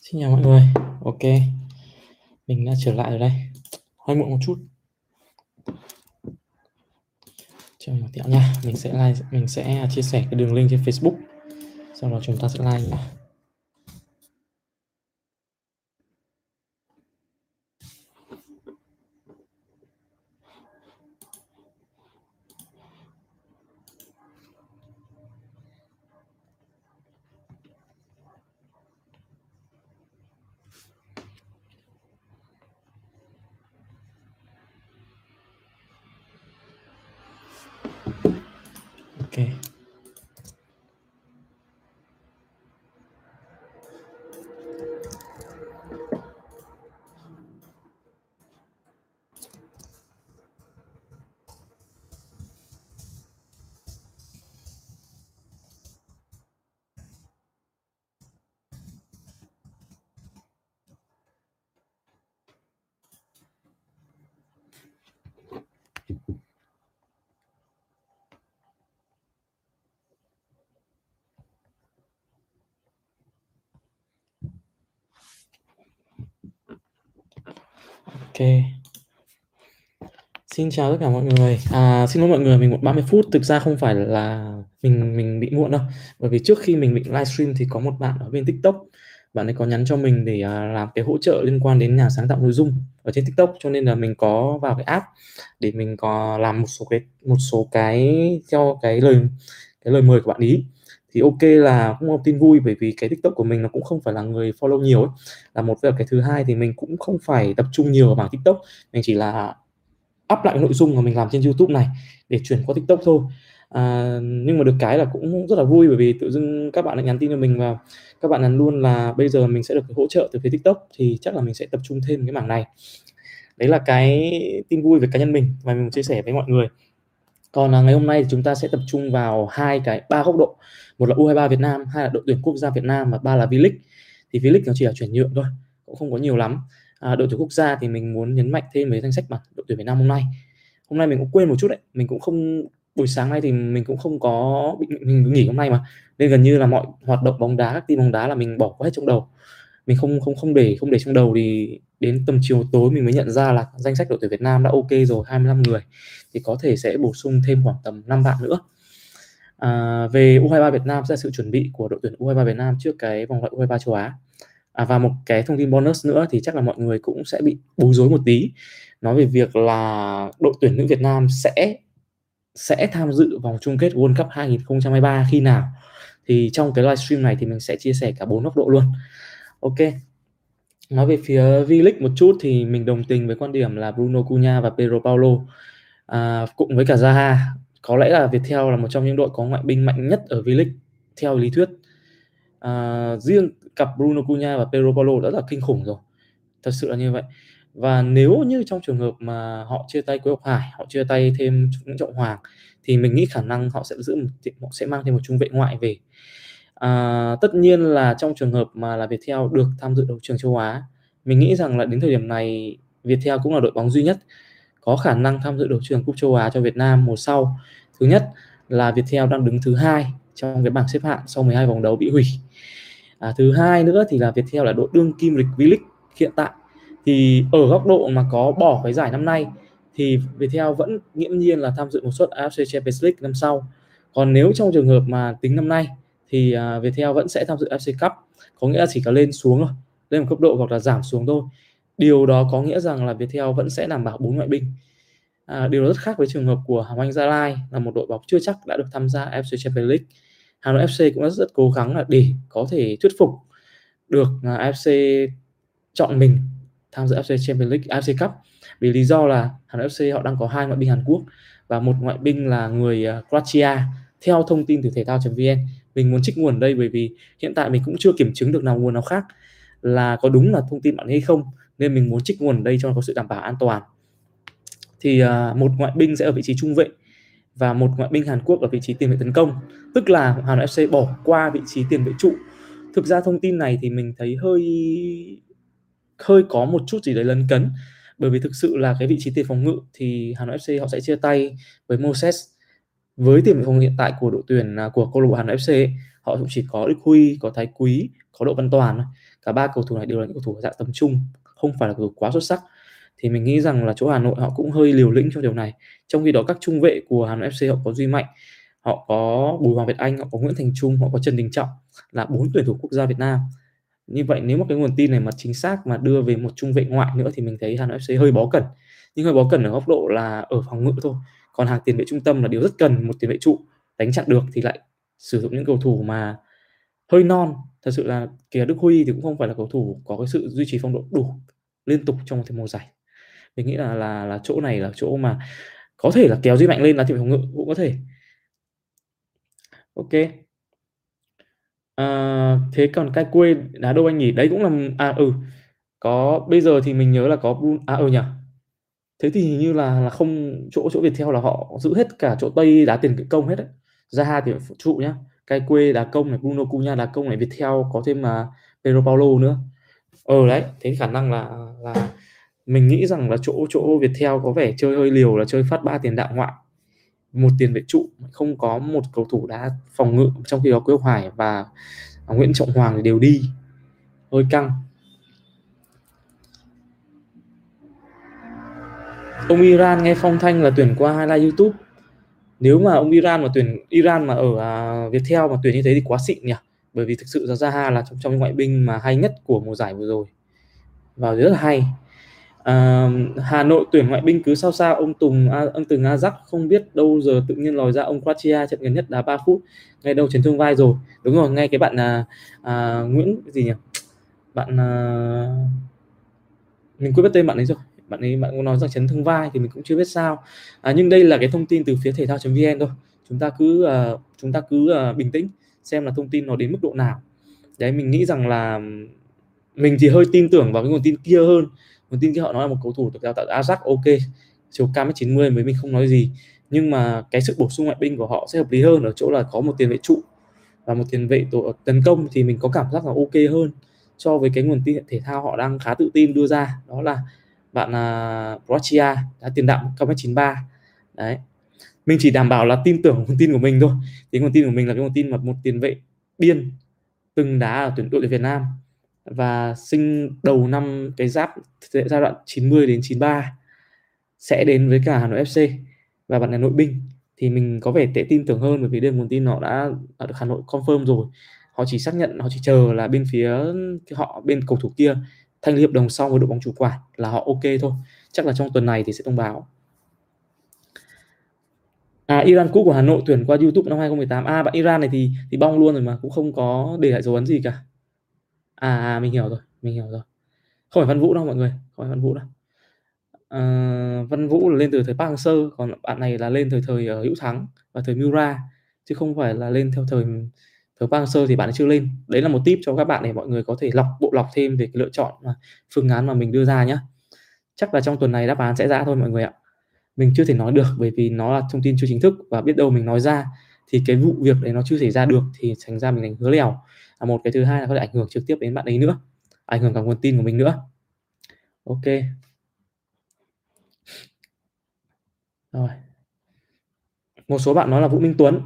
Xin chào mọi người. OK. Mình đã trở lại rồi đây. Hơi muộn một chút. Chờ một tẹo nha. Mình sẽ like mình sẽ à, chia sẻ cái đường link trên Facebook. Sau đó chúng ta sẽ like nhá. OK. OK. Xin chào tất cả mọi người. À, xin lỗi mọi người, mình muộn 30 phút, thực ra không phải là mình mình bị muộn đâu. Bởi vì trước khi mình bị livestream thì có một bạn ở bên TikTok, bạn ấy có nhắn cho mình để, à, làm cái hỗ trợ liên quan đến nhà sáng tạo nội dung ở trên TikTok, cho nên là mình có vào cái app để mình có làm một số cái một số cái theo cái lời cái lời mời của bạn ấy. Thì OK là cũng một tin vui bởi vì cái TikTok của mình nó cũng không phải là người follow nhiều ấy, là một. Với cái thứ hai thì mình cũng không phải tập trung nhiều vào mảng TikTok, mình chỉ là up lại nội dung mà mình làm trên YouTube này để chuyển qua TikTok thôi. À, nhưng mà được cái là cũng rất là vui bởi vì tự dưng các bạn lại nhắn tin cho mình và các bạn nhắn luôn là bây giờ mình sẽ được hỗ trợ từ phía TikTok thì chắc là mình sẽ tập trung thêm cái mảng này. Đấy là cái tin vui về cá nhân mình và mình chia sẻ với mọi người. Còn, ngày hôm nay thì chúng ta sẽ tập trung vào hai cái ba góc độ, một là U23 Việt Nam, hai là đội tuyển quốc gia Việt Nam và ba là V-League. Thì V-League nó chỉ là chuyển nhượng thôi, cũng không có nhiều lắm. À, đội tuyển quốc gia thì mình muốn nhấn mạnh thêm về danh sách mà đội tuyển Việt Nam hôm nay. Hôm nay mình cũng quên một chút đấy, mình cũng không buổi sáng nay thì mình cũng không có bị mình nghỉ hôm nay mà, nên gần như là mọi hoạt động bóng đá, các tin bóng đá là mình bỏ qua hết trong đầu. Mình không không không để không để trong đầu thì đến tầm chiều tối mình mới nhận ra là danh sách đội tuyển Việt Nam đã OK rồi, 25 người, thì có thể sẽ bổ sung thêm khoảng tầm 5 bạn nữa. À, về U23 Việt Nam sẽ là sự chuẩn bị của đội tuyển U23 Việt Nam trước cái vòng loại U23 châu Á. À, và một cái thông tin bonus nữa thì chắc là mọi người cũng sẽ bị bối rối một tí, nói về việc là đội tuyển nữ Việt Nam sẽ sẽ tham dự vòng chung kết World Cup 2023 khi nào. Thì trong cái livestream này thì mình sẽ chia sẻ cả bốn góc độ luôn. OK. Nói về phía V-League một chút thì mình đồng tình với quan điểm là Bruno Cunha và Pedro Paulo, à, cùng với cả Zaha, có lẽ là Viettel là một trong những đội có ngoại binh mạnh nhất ở V-League theo lý thuyết. À, riêng cặp Bruno Cunha và Pedro Paulo đã là kinh khủng rồi, thật sự là như vậy. Và nếu như trong trường hợp mà họ chia tay Quế Ngọc Hải, họ chia tay thêm Nguyễn Trọng Hoàng thì mình nghĩ khả năng họ sẽ giữ một họ sẽ mang thêm một trung vệ ngoại về. À, tất nhiên là trong trường hợp mà là Viettel được tham dự đấu trường châu Á, mình nghĩ rằng là đến thời điểm này Viettel cũng là đội bóng duy nhất có khả năng tham dự đấu trường Cúp châu Á cho Việt Nam mùa sau. Thứ nhất là Viettel đang đứng thứ hai trong cái bảng xếp hạng sau 12 vòng đấu bị hủy. À, thứ hai nữa thì là Viettel là đội đương kim lịch V-League hiện tại. Thì ở góc độ mà có bỏ cái giải năm nay thì Viettel vẫn nghiễm nhiên là tham dự một suất AFC Champions League năm sau. Còn nếu trong trường hợp mà tính năm nay thì, à, Viettel vẫn sẽ tham dự AFC Cup, có nghĩa là chỉ có lên xuống thôi, lên một cấp độ hoặc là giảm xuống thôi. Điều đó có nghĩa rằng là Viettel vẫn sẽ đảm bảo bốn ngoại binh. À, điều đó rất khác với trường hợp của Hoàng Anh Gia Lai là một đội bóng chưa chắc đã được tham gia FC Champions League. Hà Nội FC cũng đã rất cố gắng là để có thể thuyết phục được, à, FC AFC chọn mình tham dự AFC Champions League, AFC Cup. Vì lý do là Hà Nội FC họ đang có hai ngoại binh Hàn Quốc và một ngoại binh là người, à, Croatia. Theo thông tin từ thể thao.vn, mình muốn trích nguồn đây bởi vì hiện tại mình cũng chưa kiểm chứng được nào nguồn nào khác là có đúng là thông tin bạn hay không, nên mình muốn trích nguồn ở đây cho nó có sự đảm bảo an toàn. Thì, uh, một ngoại binh sẽ ở vị trí trung vệ và một ngoại binh Hàn Quốc ở vị trí tiền vệ tấn công, tức là Hà Nội FC bỏ qua vị trí tiền vệ trụ. Thực ra thông tin này thì mình thấy hơi hơi có một chút gì đấy lấn cấn, bởi vì thực sự là cái vị trí tiền phòng ngự thì Hà Nội FC họ sẽ chia tay với Moses với tiền vệ phòng hiện tại của đội tuyển à, của câu lạc bộ Hà Nội FC ấy, họ cũng chỉ có Đức Huy, có Thái Quý, có Đỗ Văn Toàn thôi. Cả ba cầu thủ này đều là những cầu thủ dạng tầm trung, không phải là cầu thủ quá xuất sắc. Thì mình nghĩ rằng là chỗ Hà Nội họ cũng hơi liều lĩnh cho điều này. Trong khi đó các trung vệ của Hà Nội FC họ có Duy Mạnh, họ có Bùi Hoàng Việt Anh, họ có Nguyễn Thành Trung, họ có Trần Đình Trọng là bốn tuyển thủ quốc gia Việt Nam. Như vậy nếu mà cái nguồn tin này mà chính xác mà đưa về một trung vệ ngoại nữa thì mình thấy Hà Nội FC hơi bó cẩn. Nhưng hơi bó cẩn ở góc độ là ở phòng ngự thôi. Còn hàng tiền vệ trung tâm là điều rất cần một tiền vệ trụ đánh chặn được thì lại sử dụng những cầu thủ mà hơi non thật sự là kể Đức Huy thì cũng không phải là cầu thủ có cái sự duy trì phong độ đủ liên tục trong thời mùa giải. Mình nghĩ là là là chỗ này là chỗ mà có thể là kéo Duy Mạnh lên là tiền hồng phòng ngự cũng có thể. Ok. À, thế còn cái quê đá đâu anh nhỉ? Đấy cũng là à ừ. Có bây giờ thì mình nhớ là có à ừ nhỉ. Thế thì hình như là là không chỗ chỗ Viettel là họ giữ hết cả chỗ Tây đá tiền công hết đấy. Ra thì phụ trụ nhá. Cái quê đá công này Bruno Cunha đá công này Viettel có thêm mà Pedro Paulo nữa ờ đấy, thế khả năng là là mình nghĩ rằng là chỗ chỗ Viettel có vẻ chơi hơi liều là chơi phát ba tiền đạo ngoại. Một tiền vệ trụ, không có một cầu thủ đá phòng ngự, trong khi đó Quế Hoài và Nguyễn Trọng Hoàng thì đều đi. Hơi căng. Ông Iran nghe phong thanh là tuyển qua highlight YouTube. Nếu mà ông Iran mà tuyển, Iran mà ở à, Viettel mà tuyển như thế thì quá xịn nhỉ? Bởi vì thực sự là Zaha là trong trong ngoại binh mà hay nhất của mùa giải vừa rồi. Và rất là hay. À, Hà Nội tuyển ngoại binh cứ sao sao ông Tùng à, ông Tùng A không biết đâu giờ tự nhiên lòi ra ông Croatia trận gần nhất đá 3 phút ngay đâu chấn thương vai rồi. Đúng rồi ngay cái bạn à, à, Nguyễn gì nhỉ? Bạn à, mình quên mất tên bạn ấy rồi. Bạn ấy bạn cũng nói rằng chấn thương vai thì mình cũng chưa biết sao. À, nhưng đây là cái thông tin từ phía thể thao.vn thôi. Chúng ta cứ uh, chúng ta cứ uh, bình tĩnh xem là thông tin nó đến mức độ nào. Đấy mình nghĩ rằng là mình thì hơi tin tưởng vào cái nguồn tin kia hơn. Nguồn tin kia họ nói là một cầu thủ được đào tạo Ajax ok chiều cao mét 90 với mình không nói gì. Nhưng mà cái sự bổ sung ngoại binh của họ sẽ hợp lý hơn ở chỗ là có một tiền vệ trụ và một tiền vệ tổ tấn công thì mình có cảm giác là ok hơn so với cái nguồn tin thể thao họ đang khá tự tin đưa ra. Đó là bạn uh, Croatia đã tiền đạo cao mét 93 đấy mình chỉ đảm bảo là tin tưởng nguồn tin của mình thôi. Thì nguồn tin của mình là cái nguồn tin mà một tiền vệ biên từng đá ở tuyển đội tuyển Việt Nam và sinh đầu năm cái giáp giai đoạn 90 đến 93 sẽ đến với cả Hà Nội FC và bạn là nội binh. Thì mình có vẻ tệ tin tưởng hơn bởi vì đây nguồn tin họ đã, ở được Hà Nội confirm rồi. Họ chỉ xác nhận họ chỉ chờ là bên phía họ bên cầu thủ kia thanh lý hợp đồng xong với đội bóng chủ quản là họ ok thôi. Chắc là trong tuần này thì sẽ thông báo. À Iran cũ của Hà Nội tuyển qua YouTube năm 2018. À bạn Iran này thì thì bong luôn rồi mà cũng không có để lại dấu ấn gì cả. À, à mình hiểu rồi, mình hiểu rồi. Không phải Văn Vũ đâu mọi người, không phải Văn Vũ đâu. À, Văn Vũ là lên từ thời Park Hang-seo, còn bạn này là lên thời thời ở Hữu Thắng và thời Miura chứ không phải là lên theo thời thời Park Hang-seo thì bạn ấy chưa lên. Đấy là một tip cho các bạn để mọi người có thể lọc bộ lọc thêm về cái lựa chọn mà phương án mà mình đưa ra nhé. Chắc là trong tuần này đáp án sẽ ra thôi mọi người ạ mình chưa thể nói được bởi vì nó là thông tin chưa chính thức và biết đâu mình nói ra. Thì cái vụ việc đấy nó chưa xảy ra được thì thành ra mình đánh hứa lèo. À, một cái thứ hai là có thể ảnh hưởng trực tiếp đến bạn ấy nữa ảnh hưởng cả nguồn tin của mình nữa. Ok. Rồi. Một số bạn nói là Vũ Minh Tuấn.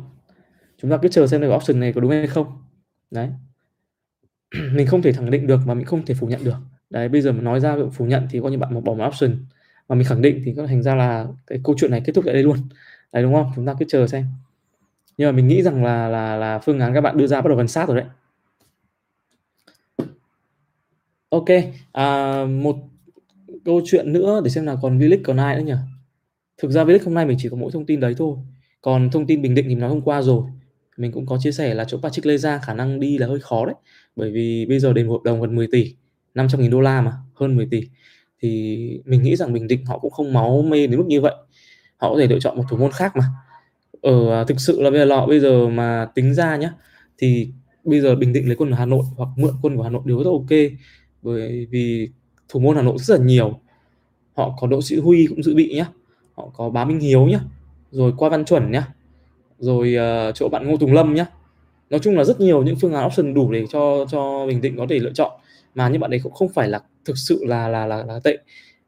Chúng ta cứ chờ xem cái option này có đúng hay không. Đấy. Mình không thể khẳng định được mà mình không thể phủ nhận được. Đấy bây giờ mà nói ra phủ nhận thì coi như bạn một bỏ một option mà mình khẳng định thì có thành ra là cái câu chuyện này kết thúc tại đây luôn. Đấy đúng không? Chúng ta cứ chờ xem. Nhưng mà mình nghĩ rằng là là là phương án các bạn đưa ra bắt đầu gần sát rồi đấy. Ok à, một câu chuyện nữa để xem là còn V-League còn ai nữa nhỉ? Thực ra V-League hôm nay mình chỉ có mỗi thông tin đấy thôi. Còn thông tin bình định thì nói hôm qua rồi. Mình cũng có chia sẻ là chỗ Patrick Leza khả năng đi là hơi khó đấy. Bởi vì bây giờ đền hợp đồng gần 10 tỷ 500 nghìn đô la mà hơn 10 tỷ thì mình nghĩ rằng Bình Định họ cũng không máu mê đến mức như vậy. Họ có thể lựa chọn một thủ môn khác mà. Ở thực sự là bây giờ họ bây giờ mà tính ra nhá thì bây giờ Bình Định lấy quân của Hà Nội hoặc mượn quân của Hà Nội đều rất ok. Bởi vì thủ môn Hà Nội rất là nhiều. Họ có Đỗ Sĩ Huy cũng dự bị nhá. Họ có Bá Minh Hiếu nhá. Rồi qua Văn Chuẩn nhá. Rồi uh, chỗ bạn Ngô Tùng Lâm nhá. Nói chung là rất nhiều những phương án option đủ để cho cho Bình Định có thể lựa chọn. Mà những bạn đấy cũng không phải là thực sự là là là, là tệ.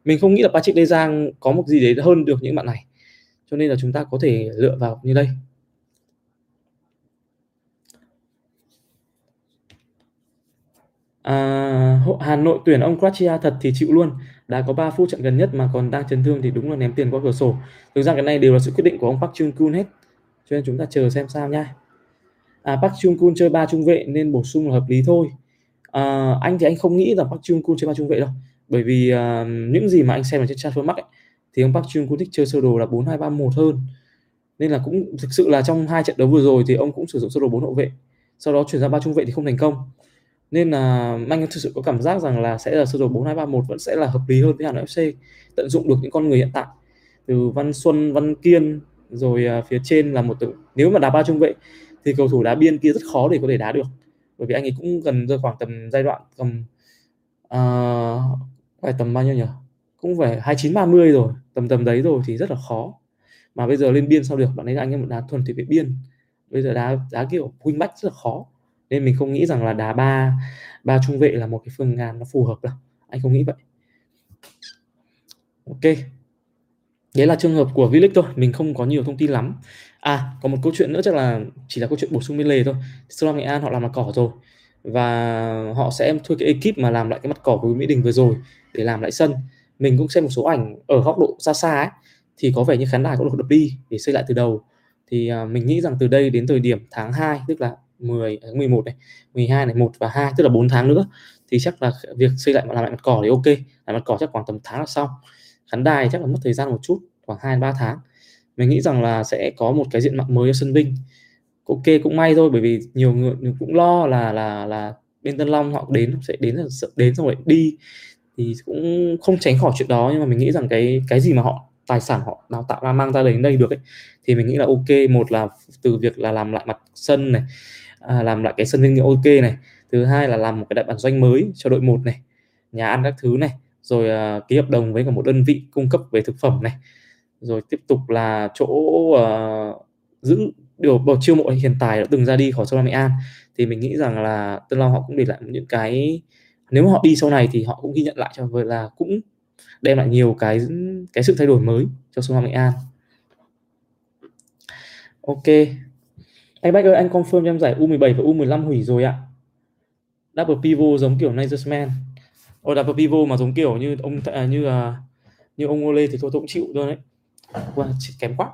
Mình không nghĩ là Patrick Lê Giang có một gì đấy hơn được những bạn này. Cho nên là chúng ta có thể lựa vào như đây. À, Hà Nội tuyển ông Quartia thật thì chịu luôn. Đã có 3 phút trận gần nhất mà còn đang chấn thương thì đúng là ném tiền qua cửa sổ. Thực ra cái này đều là sự quyết định của ông Park Chung Kun hết. Cho nên chúng ta chờ xem sao nha. À, Park Chung Kun chơi ba trung vệ nên bổ sung là hợp lý thôi. À, anh thì anh không nghĩ là Park Chung Kun chơi ba trung vệ đâu. Bởi vì à, những gì mà anh xem ở trên Transfermarkt ấy, thì ông Park Chung Kun thích chơi sơ đồ là 4-2-3-1 hơn. Nên là cũng thực sự là trong hai trận đấu vừa rồi thì ông cũng sử dụng sơ đồ bốn hậu vệ. Sau đó chuyển ra ba trung vệ thì không thành công nên là anh thực sự có cảm giác rằng là sẽ là sơ đồ 4231 vẫn sẽ là hợp lý hơn với Hà Nội FC tận dụng được những con người hiện tại từ Văn Xuân, Văn Kiên rồi ờ, phía trên là một từ nếu mà đá ba trung vệ thì cầu thủ đá biên kia rất khó để có thể đá được bởi vì anh ấy cũng gần rơi khoảng tầm giai đoạn tầm uh, phải tầm bao nhiêu nhỉ? Cũng phải 29 30 rồi tầm tầm đấy rồi thì rất là khó. Mà bây giờ lên biên sao được? Bạn ấy anh em đá thuần thì về biên. Bây giờ đá đá kiểu wing back rất là khó. Nên mình không nghĩ rằng là đá ba ba trung vệ là một cái phương án nó phù hợp đâu. Anh không nghĩ vậy. Ok đấy là trường hợp của v thôi mình không có nhiều thông tin lắm. À có một câu chuyện nữa chắc là chỉ là câu chuyện bổ sung bên lề thôi. Sông Nghệ An họ làm mặt cỏ rồi và họ sẽ thuê cái ekip mà làm lại cái mặt cỏ của Mỹ Đình vừa rồi để làm lại sân. Mình cũng xem một số ảnh ở góc độ xa xa ấy thì có vẻ như khán đài cũng được đập đi để xây lại từ đầu. Thì uh, mình nghĩ rằng từ đây đến thời điểm tháng 2 tức là 10 tháng 11 này 12 này 1 và 2 tức là 4 tháng nữa thì chắc là việc xây lại làm lại mặt cỏ thì ok. Làm mặt cỏ chắc khoảng tầm tháng là xong khán đài chắc là mất thời gian một chút khoảng 2 3 tháng. Mình nghĩ rằng là sẽ có một cái diện mạo mới ở sân Vinh ok cũng may thôi bởi vì nhiều người cũng lo là là là bên Tân Long họ đến sẽ đến đến xong rồi đi. Thì cũng không tránh khỏi chuyện đó nhưng mà mình nghĩ rằng cái cái gì mà họ tài sản họ đào tạo ra mang ra đến đây được ấy thì mình nghĩ là ok. Một là từ việc là làm lại mặt sân này à, làm lại cái sân liên ok này. Thứ hai là làm một cái đại bản doanh mới cho đội một này nhà ăn các thứ này rồi uh, ký hợp đồng với cả một đơn vị cung cấp về thực phẩm này. Rồi tiếp tục là chỗ uh, giữ điều bầu chiêu mộ hiện tại đã từng ra đi khỏi sông Lam Nghệ An. Thì mình nghĩ rằng là Tân Long họ cũng để lại những cái nếu mà họ đi sau này thì họ cũng ghi nhận lại cho với là cũng đem lại nhiều cái cái sự thay đổi mới cho sông Lam Nghệ An. Ok. Anh Bách ơi, anh confirm cho em giải U17 và U15 hủy rồi ạ. Double pivot giống kiểu Nagelsmann. đặt vào pivot mà giống kiểu như ông à, như à, như ông Ole thì tôi, tôi cũng chịu thôi đấy. Wow, kém quá.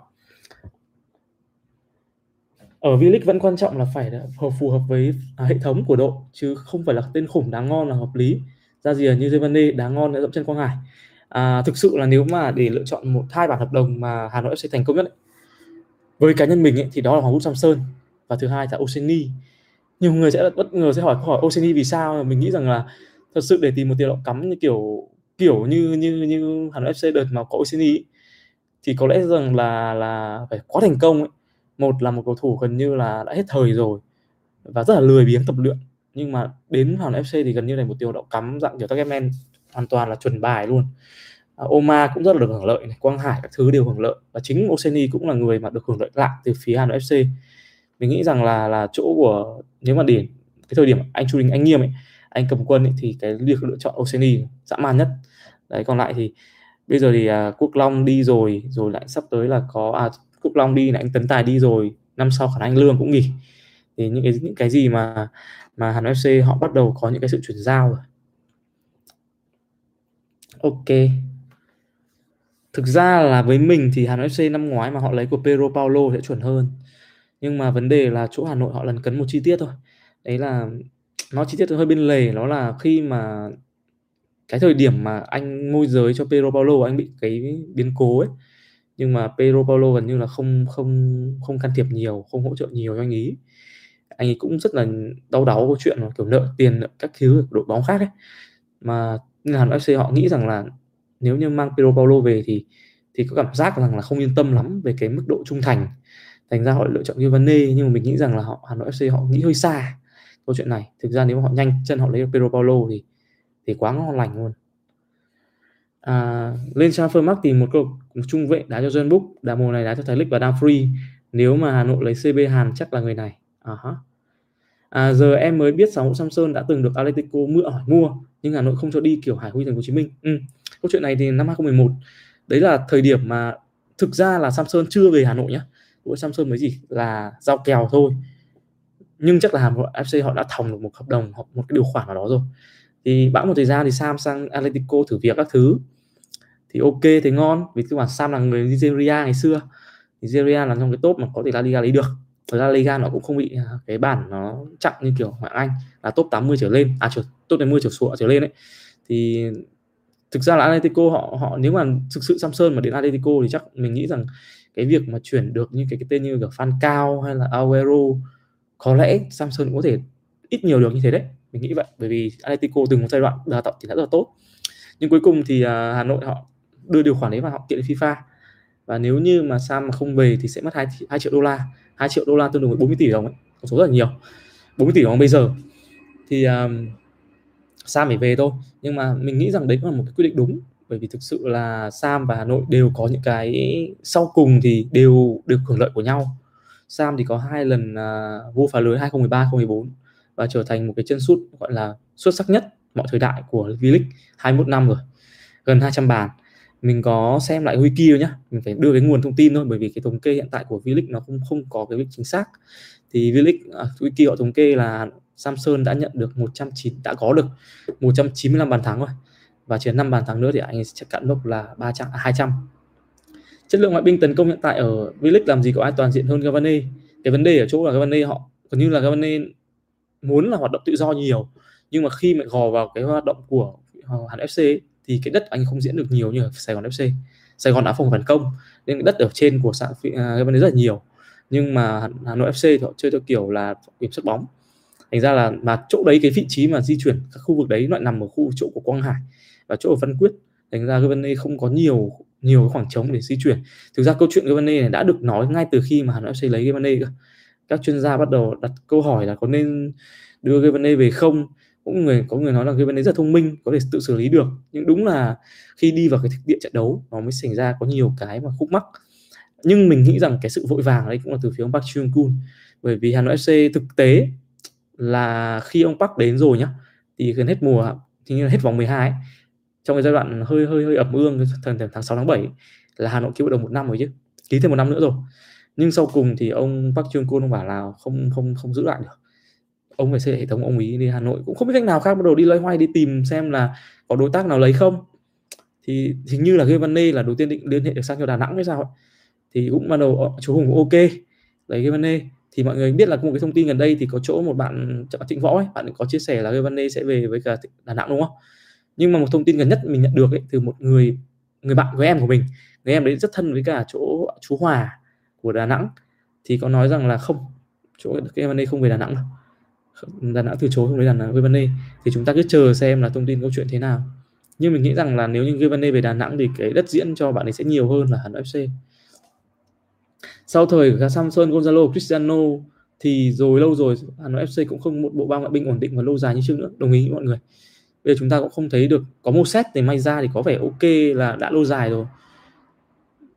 Ở V-League vẫn quan trọng là phải phù hợp với à, hệ thống của đội chứ không phải là tên khủng đáng ngon là hợp lý. Ra gì như Giovanni đáng ngon đã dẫm chân Quang Hải. À, thực sự là nếu mà để lựa chọn một hai bản hợp đồng mà Hà Nội FC thành công nhất ấy, với cá nhân mình ấy, thì đó là Hoàng Vũ Samson và thứ hai là Oseni nhiều người sẽ bất ngờ sẽ hỏi câu hỏi Oseni vì sao mình nghĩ rằng là thật sự để tìm một tiền đạo cắm như kiểu kiểu như như như Hà Nội FC đợt mà có Oceani thì có lẽ rằng là là phải quá thành công ấy. một là một cầu thủ gần như là đã hết thời rồi và rất là lười biếng tập luyện nhưng mà đến Hà Nội FC thì gần như là một tiền đạo cắm dạng kiểu Tottenham hoàn toàn là chuẩn bài luôn à, Oma cũng rất là được hưởng lợi này Quang Hải các thứ đều hưởng lợi và chính Oseni cũng là người mà được hưởng lợi lại từ phía Hà Nội FC mình nghĩ rằng là là chỗ của nếu mà để cái thời điểm anh Chu Đình anh nghiêm ấy anh cầm quân ấy, thì cái việc lựa chọn Oceani dã man nhất. Đấy còn lại thì bây giờ thì à, Quốc Long đi rồi rồi lại sắp tới là có à, Quốc Long đi lại anh Tấn Tài đi rồi năm sau khả năng anh Lương cũng nghỉ. Thì những cái những cái gì mà mà Hà Nội FC họ bắt đầu có những cái sự chuyển giao rồi. Ok. Thực ra là với mình thì Hà Nội FC năm ngoái mà họ lấy của Pedro Paulo sẽ chuẩn hơn. Nhưng mà vấn đề là chỗ Hà Nội họ lần cấn một chi tiết thôi. Đấy là nó chi tiết hơi bên lề nó là khi mà cái thời điểm mà anh môi giới cho Pedro Paulo, anh bị cái biến cố ấy. Nhưng mà Pedro Paulo gần như là không không không can thiệp nhiều, không hỗ trợ nhiều cho anh ý. Anh ấy cũng rất là đau đáu câu chuyện là kiểu nợ tiền, nợ các thứ, đội bóng khác ấy. Mà Hà Nội FC họ nghĩ rằng là nếu như mang Pedro Paulo về thì thì có cảm giác rằng là không yên tâm lắm về cái mức độ trung thành. Thành ra họ lựa chọn Giovanni nhưng mà mình nghĩ rằng là họ, Hà Nội FC họ nghĩ hơi xa câu chuyện này. Thực ra nếu mà họ nhanh chân họ lấy được Pedro Paulo thì thì quá ngon lành luôn. À, lên transfer mark tìm một câu một trung vệ đá cho John Book đá mùa này đá cho Thái Lịch và đang free nếu mà Hà Nội lấy CB Hàn chắc là người này. Uh-huh. à, giờ em mới biết sáu Samson đã từng được Atletico mượn hỏi mua nhưng Hà Nội không cho đi kiểu Hải Huy Thành phố Hồ Chí Minh. Ừ. câu chuyện này thì năm 2011 đấy là thời điểm mà thực ra là Samson chưa về Hà Nội nhá. Của Samson mới gì là giao kèo thôi nhưng chắc là Hà Nội FC họ đã thòng được một hợp đồng hoặc một cái điều khoản nào đó rồi. Thì bẵng một thời gian thì Sam sang Atletico thử việc các thứ. Thì ok thì ngon vì cơ bản Sam là người Nigeria ngày xưa. Nigeria là trong cái top mà có thể La Liga lấy được. Thật ra Liga nó cũng không bị à, cái bản nó chặn như kiểu ngoại Anh là top 80 trở lên à top 80 trở xuống trở lên ấy. Thì thực ra là Atletico họ họ nếu mà thực sự Samson mà đến Atletico thì chắc mình nghĩ rằng cái việc mà chuyển được như cái, cái tên như kiểu Falcao hay là Aguero có lẽ Samson cũng có thể ít nhiều được như thế đấy mình nghĩ vậy. Bởi vì Atletico từng một giai đoạn đào tạo thì đã rất là tốt. Nhưng cuối cùng thì uh, Hà Nội họ đưa điều khoản đấy vào họ kiện FIFA. Và nếu như mà Sam mà không về thì sẽ mất 2, 2 triệu đô la. 2 triệu đô la tương đương với 40 tỷ đồng ấy con số rất là nhiều. 40 tỷ đồng bây giờ. Thì um, Sam phải về thôi. Nhưng mà mình nghĩ rằng đấy cũng là một cái quyết định đúng. Bởi vì thực sự là Sam và Hà Nội đều có những cái sau cùng thì đều được hưởng lợi của nhau. Sam thì có hai lần à, uh, vô phá lưới 2013 2014 và trở thành một cái chân sút gọi là xuất sắc nhất mọi thời đại của V-League 21 năm rồi gần 200 bàn. Mình có xem lại wiki nhá mình phải đưa cái nguồn thông tin thôi bởi vì cái thống kê hiện tại của V-League nó không không có cái chính xác. Thì V-League uh, à, wiki họ thống kê là Samson đã nhận được 109 đã có được 195 bàn thắng rồi và chỉ 5 bàn thắng nữa thì anh sẽ cạn mốc là 300 à, 200 chất lượng ngoại binh tấn công hiện tại ở V-League làm gì có ai toàn diện hơn Cavani. Cái vấn đề ở chỗ là Cavani họ gần như là Cavani muốn là hoạt động tự do nhiều nhưng mà khi mà gò vào cái hoạt động của Hàn FC ấy, thì cái đất anh không diễn được nhiều như ở Sài Gòn FC Sài Gòn đã phòng phản công nên đất ở trên của xã à, Cavani rất là nhiều. Nhưng mà Hà Nội FC thì họ chơi theo kiểu là kiểm soát bóng. Thành ra là mà chỗ đấy cái vị trí mà di chuyển các khu vực đấy lại nằm ở khu chỗ của Quang Hải và chỗ ở Văn Quyết. Thành ra Cavani không có nhiều nhiều khoảng trống để di chuyển. Thực ra câu chuyện Gavane này đã được nói ngay từ khi mà Hà Nội FC lấy Gavane các chuyên gia bắt đầu đặt câu hỏi là có nên đưa Gavane về không? Cũng người có người nói là cái vấn đề rất thông minh có thể tự xử lý được. Nhưng đúng là khi đi vào cái thực địa trận đấu nó mới xảy ra có nhiều cái mà khúc mắc. Nhưng mình nghĩ rằng cái sự vội vàng đấy cũng là từ phía ông Park Chung Kun bởi vì Hà Nội FC thực tế là khi ông Park đến rồi nhá thì gần hết mùa thì như là hết vòng 12 ấy, trong cái giai đoạn hơi hơi hơi ẩm ương tháng, tháng 6 tháng 7 là Hà Nội ký hợp đồng một năm rồi chứ ký thêm một năm nữa rồi. Nhưng sau cùng thì ông Park Chung Kun ông bảo là không không không giữ lại được. Ông phải xây hệ thống ông ý đi Hà Nội cũng không biết cách nào khác bắt đầu đi loay hoay đi tìm xem là có đối tác nào lấy không. Thì hình như là Gavane là đầu tiên định liên hệ được sang cho Đà Nẵng hay sao ấy. thì cũng bắt đầu ờ, chú Hùng cũng ok. Lấy Gavane thì mọi người biết là một cái thông tin gần đây thì có chỗ một bạn Trịnh Võ ấy, bạn có chia sẻ là Gavane sẽ về với cả Đà Nẵng đúng không? Nhưng mà một thông tin gần nhất mình nhận được ấy, từ một người người bạn của em của mình. Người em đấy rất thân với cả chỗ chú Hòa của Đà Nẵng. Thì có nói rằng là không chỗ cái Gavane không về Đà Nẵng đâu. Đà Nẵng từ chối không lấy Đà Nẵng Gavane thì chúng ta cứ chờ xem là thông tin câu chuyện thế nào. Nhưng mình nghĩ rằng là nếu như Gavane về Đà Nẵng thì cái đất diễn cho bạn ấy sẽ nhiều hơn là Hà Nội FC sau thời cả Samson Gonzalo Cristiano thì rồi lâu rồi Hà Nội FC cũng không một bộ ba ngoại binh ổn định và lâu dài như trước nữa. Đồng ý với mọi người bây giờ chúng ta cũng không thấy được, có một set thì may ra thì có vẻ ok là đã lâu dài rồi.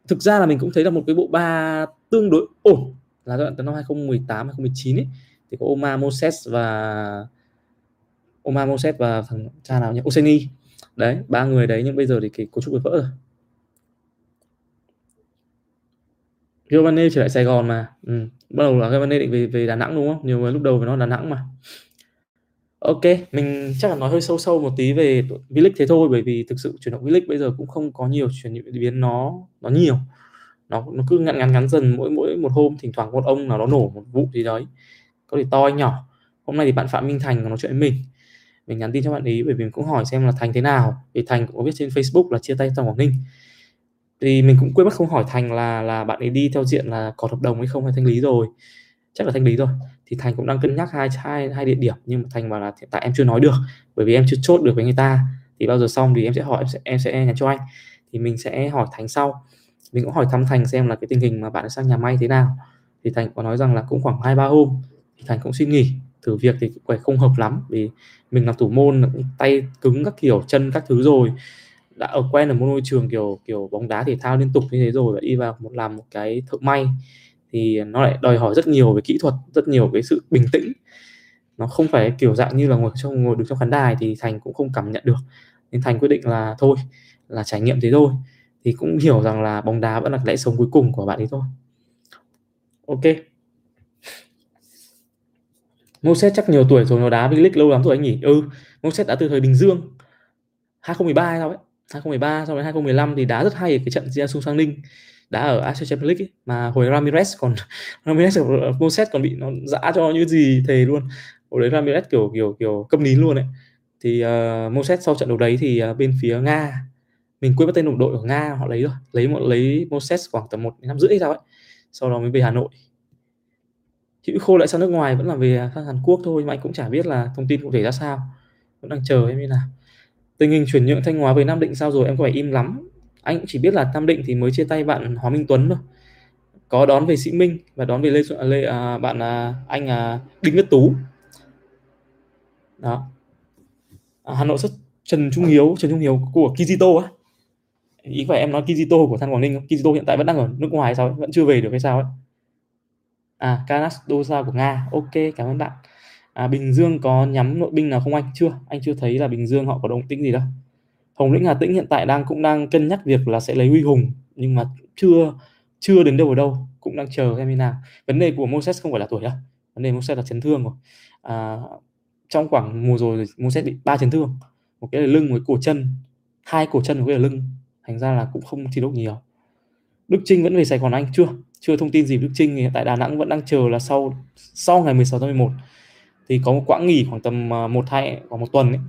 Thực ra là mình cũng thấy là một cái bộ ba tương đối ổn là giai đoạn từ năm 2018 2019 ấy. Thì có Oma Moses và, Oma Moses và thằng cha nào nhỉ? Oseni. Đấy, ba người đấy nhưng bây giờ thì cái cấu trúc bị vỡ rồi. Giovanni trở lại Sài Gòn mà. Ừ. bắt đầu là Giovanni định về về Đà Nẵng đúng không? Nhiều người lúc đầu phải nói Đà Nẵng mà ok, mình chắc là nói hơi sâu sâu một tí về V-League thế thôi, bởi vì thực sự chuyển động V-League bây giờ cũng không có nhiều chuyển biến nó nó nhiều. Nó nó cứ ngắn ngắn ngắn dần, mỗi mỗi một hôm thỉnh thoảng một ông nào đó nổ một vụ gì đấy, có thể to hay nhỏ. Hôm nay thì bạn Phạm Minh Thành nói chuyện với mình. Mình nhắn tin cho bạn ấy bởi vì mình cũng hỏi xem là Thành thế nào. Vì Thành cũng có viết trên Facebook là chia tay trong Quảng Ninh. Thì mình cũng quên mất không hỏi Thành là là bạn ấy đi theo diện là có hợp đồng hay không hay thanh lý rồi. Chắc là thanh lý rồi thì Thành cũng đang cân nhắc hai hai hai địa điểm, nhưng mà Thành bảo là hiện tại em chưa nói được, bởi vì em chưa chốt được với người ta. Thì bao giờ xong thì em sẽ hỏi, em sẽ em sẽ nhắn cho anh. Thì mình sẽ hỏi Thành sau. Mình cũng hỏi thăm Thành xem là cái tình hình mà bạn sang nhà may thế nào. Thì Thành có nói rằng là cũng khoảng hai, ba hôm, thì thành cũng xin nghỉ thử việc thì cũng không hợp lắm, vì mình làm thủ môn tay cứng các kiểu, chân các thứ rồi. Đã ở quen ở một môi trường kiểu kiểu bóng đá thể thao liên tục như thế rồi và đi vào một, làm một cái thợ may thì nó lại đòi hỏi rất nhiều về kỹ thuật rất nhiều cái sự bình tĩnh. Nó không phải kiểu dạng như là ngồi trong ngồi đứng trong khán đài thì thành cũng không cảm nhận được. Nên thành quyết định là thôi là trải nghiệm thế thôi. Thì cũng hiểu rằng là bóng đá vẫn là lẽ sống cuối cùng của bạn ấy thôi. Ok. Moses chắc nhiều tuổi rồi nó đá V-League lâu lắm rồi anh nhỉ? Ừ, Moses đã từ thời Bình Dương. 2013 hay sao ấy? 2013 sau đến 2015 thì đá rất hay cái trận Jiasu Sang Ninh đá ở Asia Champions League ấy. mà hồi Ramirez còn Ramirez ở Moses còn bị nó dã cho như gì thề luôn. Hồi đấy Ramirez kiểu kiểu kiểu câm nín luôn đấy thì ờ, uh, Moses sau trận đấu đấy thì uh, bên phía Nga mình quên mất tên đồng đội của Nga họ lấy rồi. Lấy một lấy Moses khoảng tầm một năm rưỡi sao ấy. Sau đó mới về Hà Nội. Chữ khô lại sang nước ngoài vẫn là về sang Hàn Quốc thôi mà anh cũng chả biết là thông tin cụ thể ra sao. Vẫn đang chờ em như nào. Tình hình chuyển nhượng Thanh Hóa về Nam Định sao rồi em có vẻ im lắm anh cũng chỉ biết là Nam Định thì mới chia tay bạn Hóa Minh Tuấn thôi. Có đón về Sĩ Minh và đón về Lê, Lê à, bạn à, anh à, Đinh Nhất Tú. Đó. À, Hà Nội xuất Trần Trung Hiếu Trần Trung Hiếu của Kizito á. Ý phải em nói Kizito của Than Quảng Ninh không? Kizito hiện tại vẫn đang ở nước ngoài sao ấy? vẫn chưa về được hay sao ấy? À Kanas Dosa của Nga. Ok cảm ơn bạn. À, Bình Dương có nhắm nội binh nào không anh? Chưa. Anh chưa thấy là Bình Dương họ có động tĩnh gì đâu. Hồng Lĩnh Hà Tĩnh hiện tại đang cũng đang cân nhắc việc là sẽ lấy Huy Hùng nhưng mà chưa chưa đến đâu ở đâu cũng đang chờ xem như nào. Vấn đề của Moses không phải là tuổi đâu vấn đề Moses là chấn thương rồi. À, trong khoảng mùa rồi Moses bị ba chấn thương một cái là lưng một cái cổ chân hai cổ chân một cái là lưng. Thành ra là cũng không thi đấu nhiều. Đức Trinh vẫn về Sài Gòn Anh chưa chưa thông tin gì Đức Trinh thì tại Đà Nẵng vẫn đang chờ là sau sau ngày 16 tháng 11 thì có một quãng nghỉ khoảng tầm à, một hai khoảng một tuần ấy,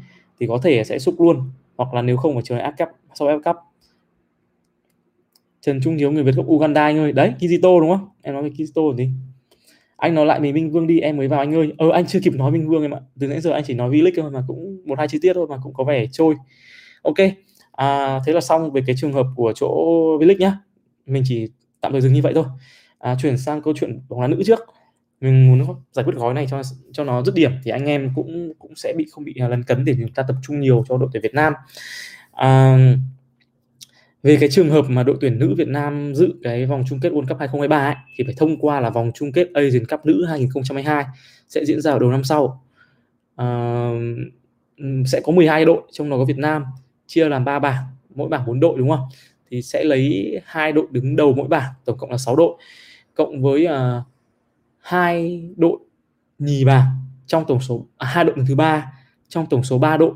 thì có thể sẽ xúc luôn hoặc là nếu không phải trường áp cấp sau F cấp Trần Trung Hiếu người Việt gốc Uganda anh ơi. Đấy Kizito đúng không? Em nói về Kizito gì anh nói lại mình Minh Vương đi em mới vào anh ơi. Ờ anh chưa kịp nói Minh Vương em ạ. Từ nãy giờ anh chỉ nói V-League thôi mà cũng một hai chi tiết thôi mà cũng có vẻ trôi. Ok à, thế là xong về cái trường hợp của chỗ V-League nhá. Mình chỉ tạm thời dừng như vậy thôi. À, chuyển sang câu chuyện bóng đá nữ trước mình muốn giải quyết gói này cho cho nó dứt điểm thì anh em cũng cũng sẽ bị không bị lấn cấn để chúng ta tập trung nhiều cho đội tuyển Việt Nam. À, về cái trường hợp mà đội tuyển nữ Việt Nam dự cái vòng chung kết World Cup 2023 ấy, thì phải thông qua là vòng chung kết Asian Cup nữ 2022 sẽ diễn ra vào đầu năm sau. À, sẽ có 12 đội trong đó có Việt Nam chia làm 3 bảng mỗi bảng 4 đội đúng không? Thì sẽ lấy hai đội đứng đầu mỗi bảng tổng cộng là 6 đội. Cộng với uh, hai đội nhì bảng trong tổng số à, hai đội đứng thứ ba trong tổng số 3 đội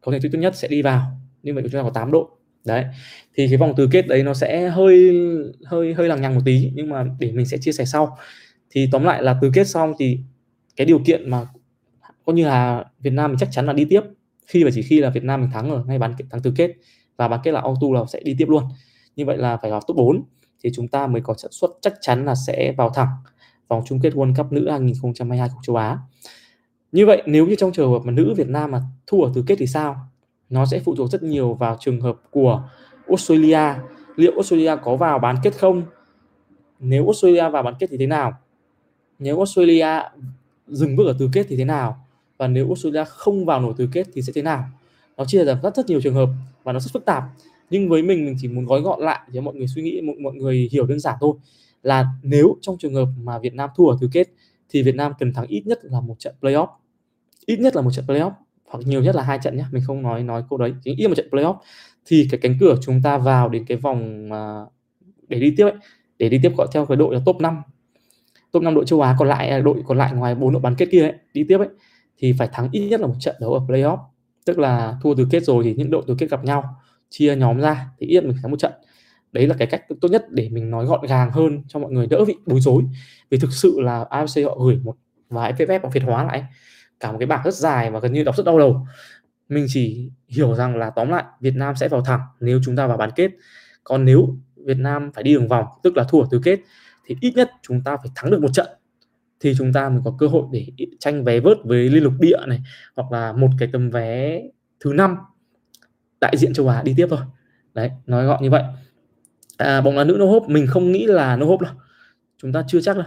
có thành tích tốt nhất sẽ đi vào nhưng vậy chúng ta có 8 đội đấy thì cái vòng tứ kết đấy nó sẽ hơi hơi hơi lằng nhằng một tí nhưng mà để mình sẽ chia sẻ sau. Thì tóm lại là tứ kết xong thì cái điều kiện mà coi như là Việt Nam mình chắc chắn là đi tiếp. Khi và chỉ khi là Việt Nam mình thắng ở ngay bán kết thắng tứ kết và bán kết là auto là sẽ đi tiếp luôn. Như vậy là phải vào top 4 thì chúng ta mới có xác suất chắc chắn là sẽ vào thẳng vòng chung kết World Cup nữ 2022 của châu Á. Như vậy nếu như trong trường hợp mà nữ Việt Nam mà thua ở tứ kết thì sao? Nó sẽ phụ thuộc rất nhiều vào trường hợp của Australia. Liệu Australia có vào bán kết không? Nếu Australia vào bán kết thì thế nào? Nếu Australia dừng bước ở tứ kết thì thế nào? Và nếu Australia không vào nổi tứ kết thì sẽ thế nào? Nó chia ra rất rất nhiều trường hợp và nó rất phức tạp. Nhưng với mình mình chỉ muốn gói gọn lại để mọi người suy nghĩ mọi, mọi người hiểu đơn giản thôi là nếu trong trường hợp mà Việt Nam thua ở tứ kết thì Việt Nam cần thắng ít nhất là một trận playoff. Ít nhất là một trận playoff hoặc nhiều nhất là hai trận nhé mình không nói nói câu đấy. Chính ít một trận playoff. Thì cái cánh cửa chúng ta vào đến cái vòng uh, để đi tiếp ấy, để đi tiếp gọi theo cái đội là top 5 top 5 đội châu Á còn lại à, đội còn lại ngoài bốn đội bán kết kia ấy, đi tiếp ấy thì phải thắng ít nhất là một trận đấu ở playoff. Tức là thua tứ kết rồi thì những đội tứ kết gặp nhau chia nhóm ra thì ít mình thắng một trận đấy là cái cách tốt nhất để mình nói gọn gàng hơn cho mọi người đỡ bị bối rối. Vì thực sự là AFC họ gửi một vài pdf họ phiệt hóa lại cả một cái bảng rất dài và gần như đọc rất đau đầu. Mình chỉ hiểu rằng là tóm lại, Việt Nam sẽ vào thẳng nếu chúng ta vào bán kết. Còn nếu Việt Nam phải đi đường vòng, tức là thua tứ kết, thì ít nhất chúng ta phải thắng được một trận. Thì chúng ta mới có cơ hội để tranh vé vớt với liên lục địa này, hoặc là một cái tấm vé thứ năm đại diện châu Á đi tiếp thôi. Đấy, nói gọn như vậy à, bóng đá nữ no hope mình không nghĩ là no hope đâu. Chúng ta chưa chắc đâu.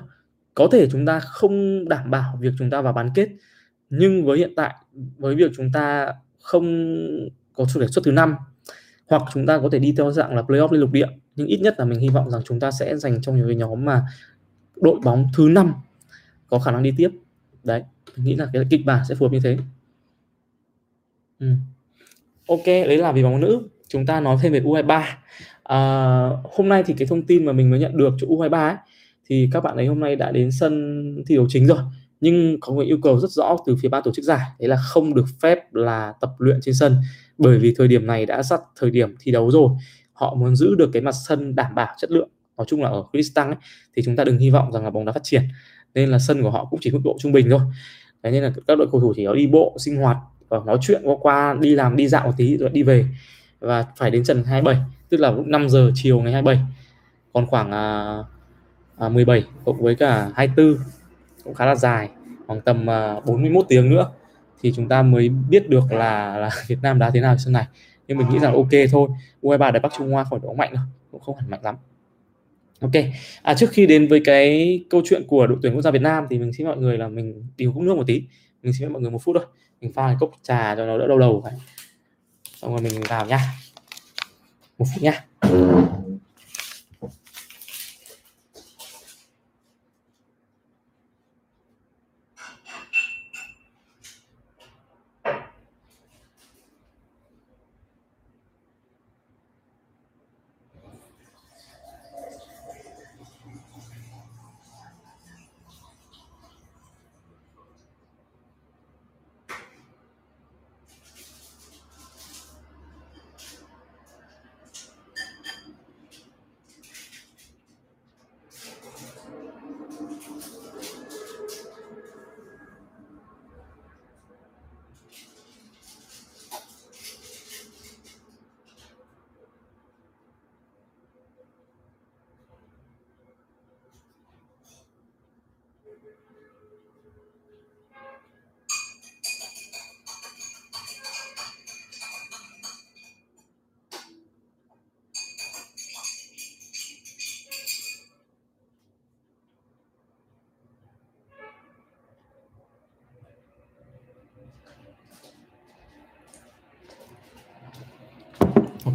Có thể chúng ta không đảm bảo việc chúng ta vào bán kết nhưng với hiện tại với việc chúng ta không có số đề xuất thứ năm hoặc chúng ta có thể đi theo dạng là playoff liên lục địa nhưng ít nhất là mình hy vọng rằng chúng ta sẽ dành trong những cái nhóm mà đội bóng thứ năm có khả năng đi tiếp. Đấy mình nghĩ là cái kịch bản sẽ phù hợp như thế. Ừ. ok đấy là vì bóng nữ. Chúng ta nói thêm về U23 à, hôm nay thì cái thông tin mà mình mới nhận được chỗ U23 ấy, thì các bạn ấy hôm nay đã đến sân thi đấu chính rồi. Nhưng có một yêu cầu rất rõ từ phía ban tổ chức giải đấy là không được phép là tập luyện trên sân bởi vì thời điểm này đã sắp thời điểm thi đấu rồi. Họ muốn giữ được cái mặt sân đảm bảo chất lượng nói chung là ở Crystal ấy, thì chúng ta đừng hy vọng rằng là bóng đá phát triển nên là sân của họ cũng chỉ mức độ trung bình thôi. Thế nên là các đội cầu thủ chỉ có đi bộ sinh hoạt và nói chuyện qua qua đi làm đi dạo một tí rồi đi về. Và phải đến trận 27 tức là lúc 5 giờ chiều ngày 27 còn khoảng à, à, 17 cộng với cả 24 cũng khá là dài khoảng tầm à, 41 tiếng nữa thì chúng ta mới biết được là là Việt Nam đá thế nào sân này. Nhưng mình nghĩ rằng ok thôi U23 đá Bắc Trung Hoa khỏi đấu mạnh đâu cũng không hẳn mạnh lắm. Ok à, trước khi đến với cái câu chuyện của đội tuyển quốc gia Việt Nam thì mình xin mọi người là mình đi uống nước một tí mình xin mọi người một phút thôi mình pha cái cốc trà cho nó đỡ đau đầu phải. Xong rồi mình vào nhá một phút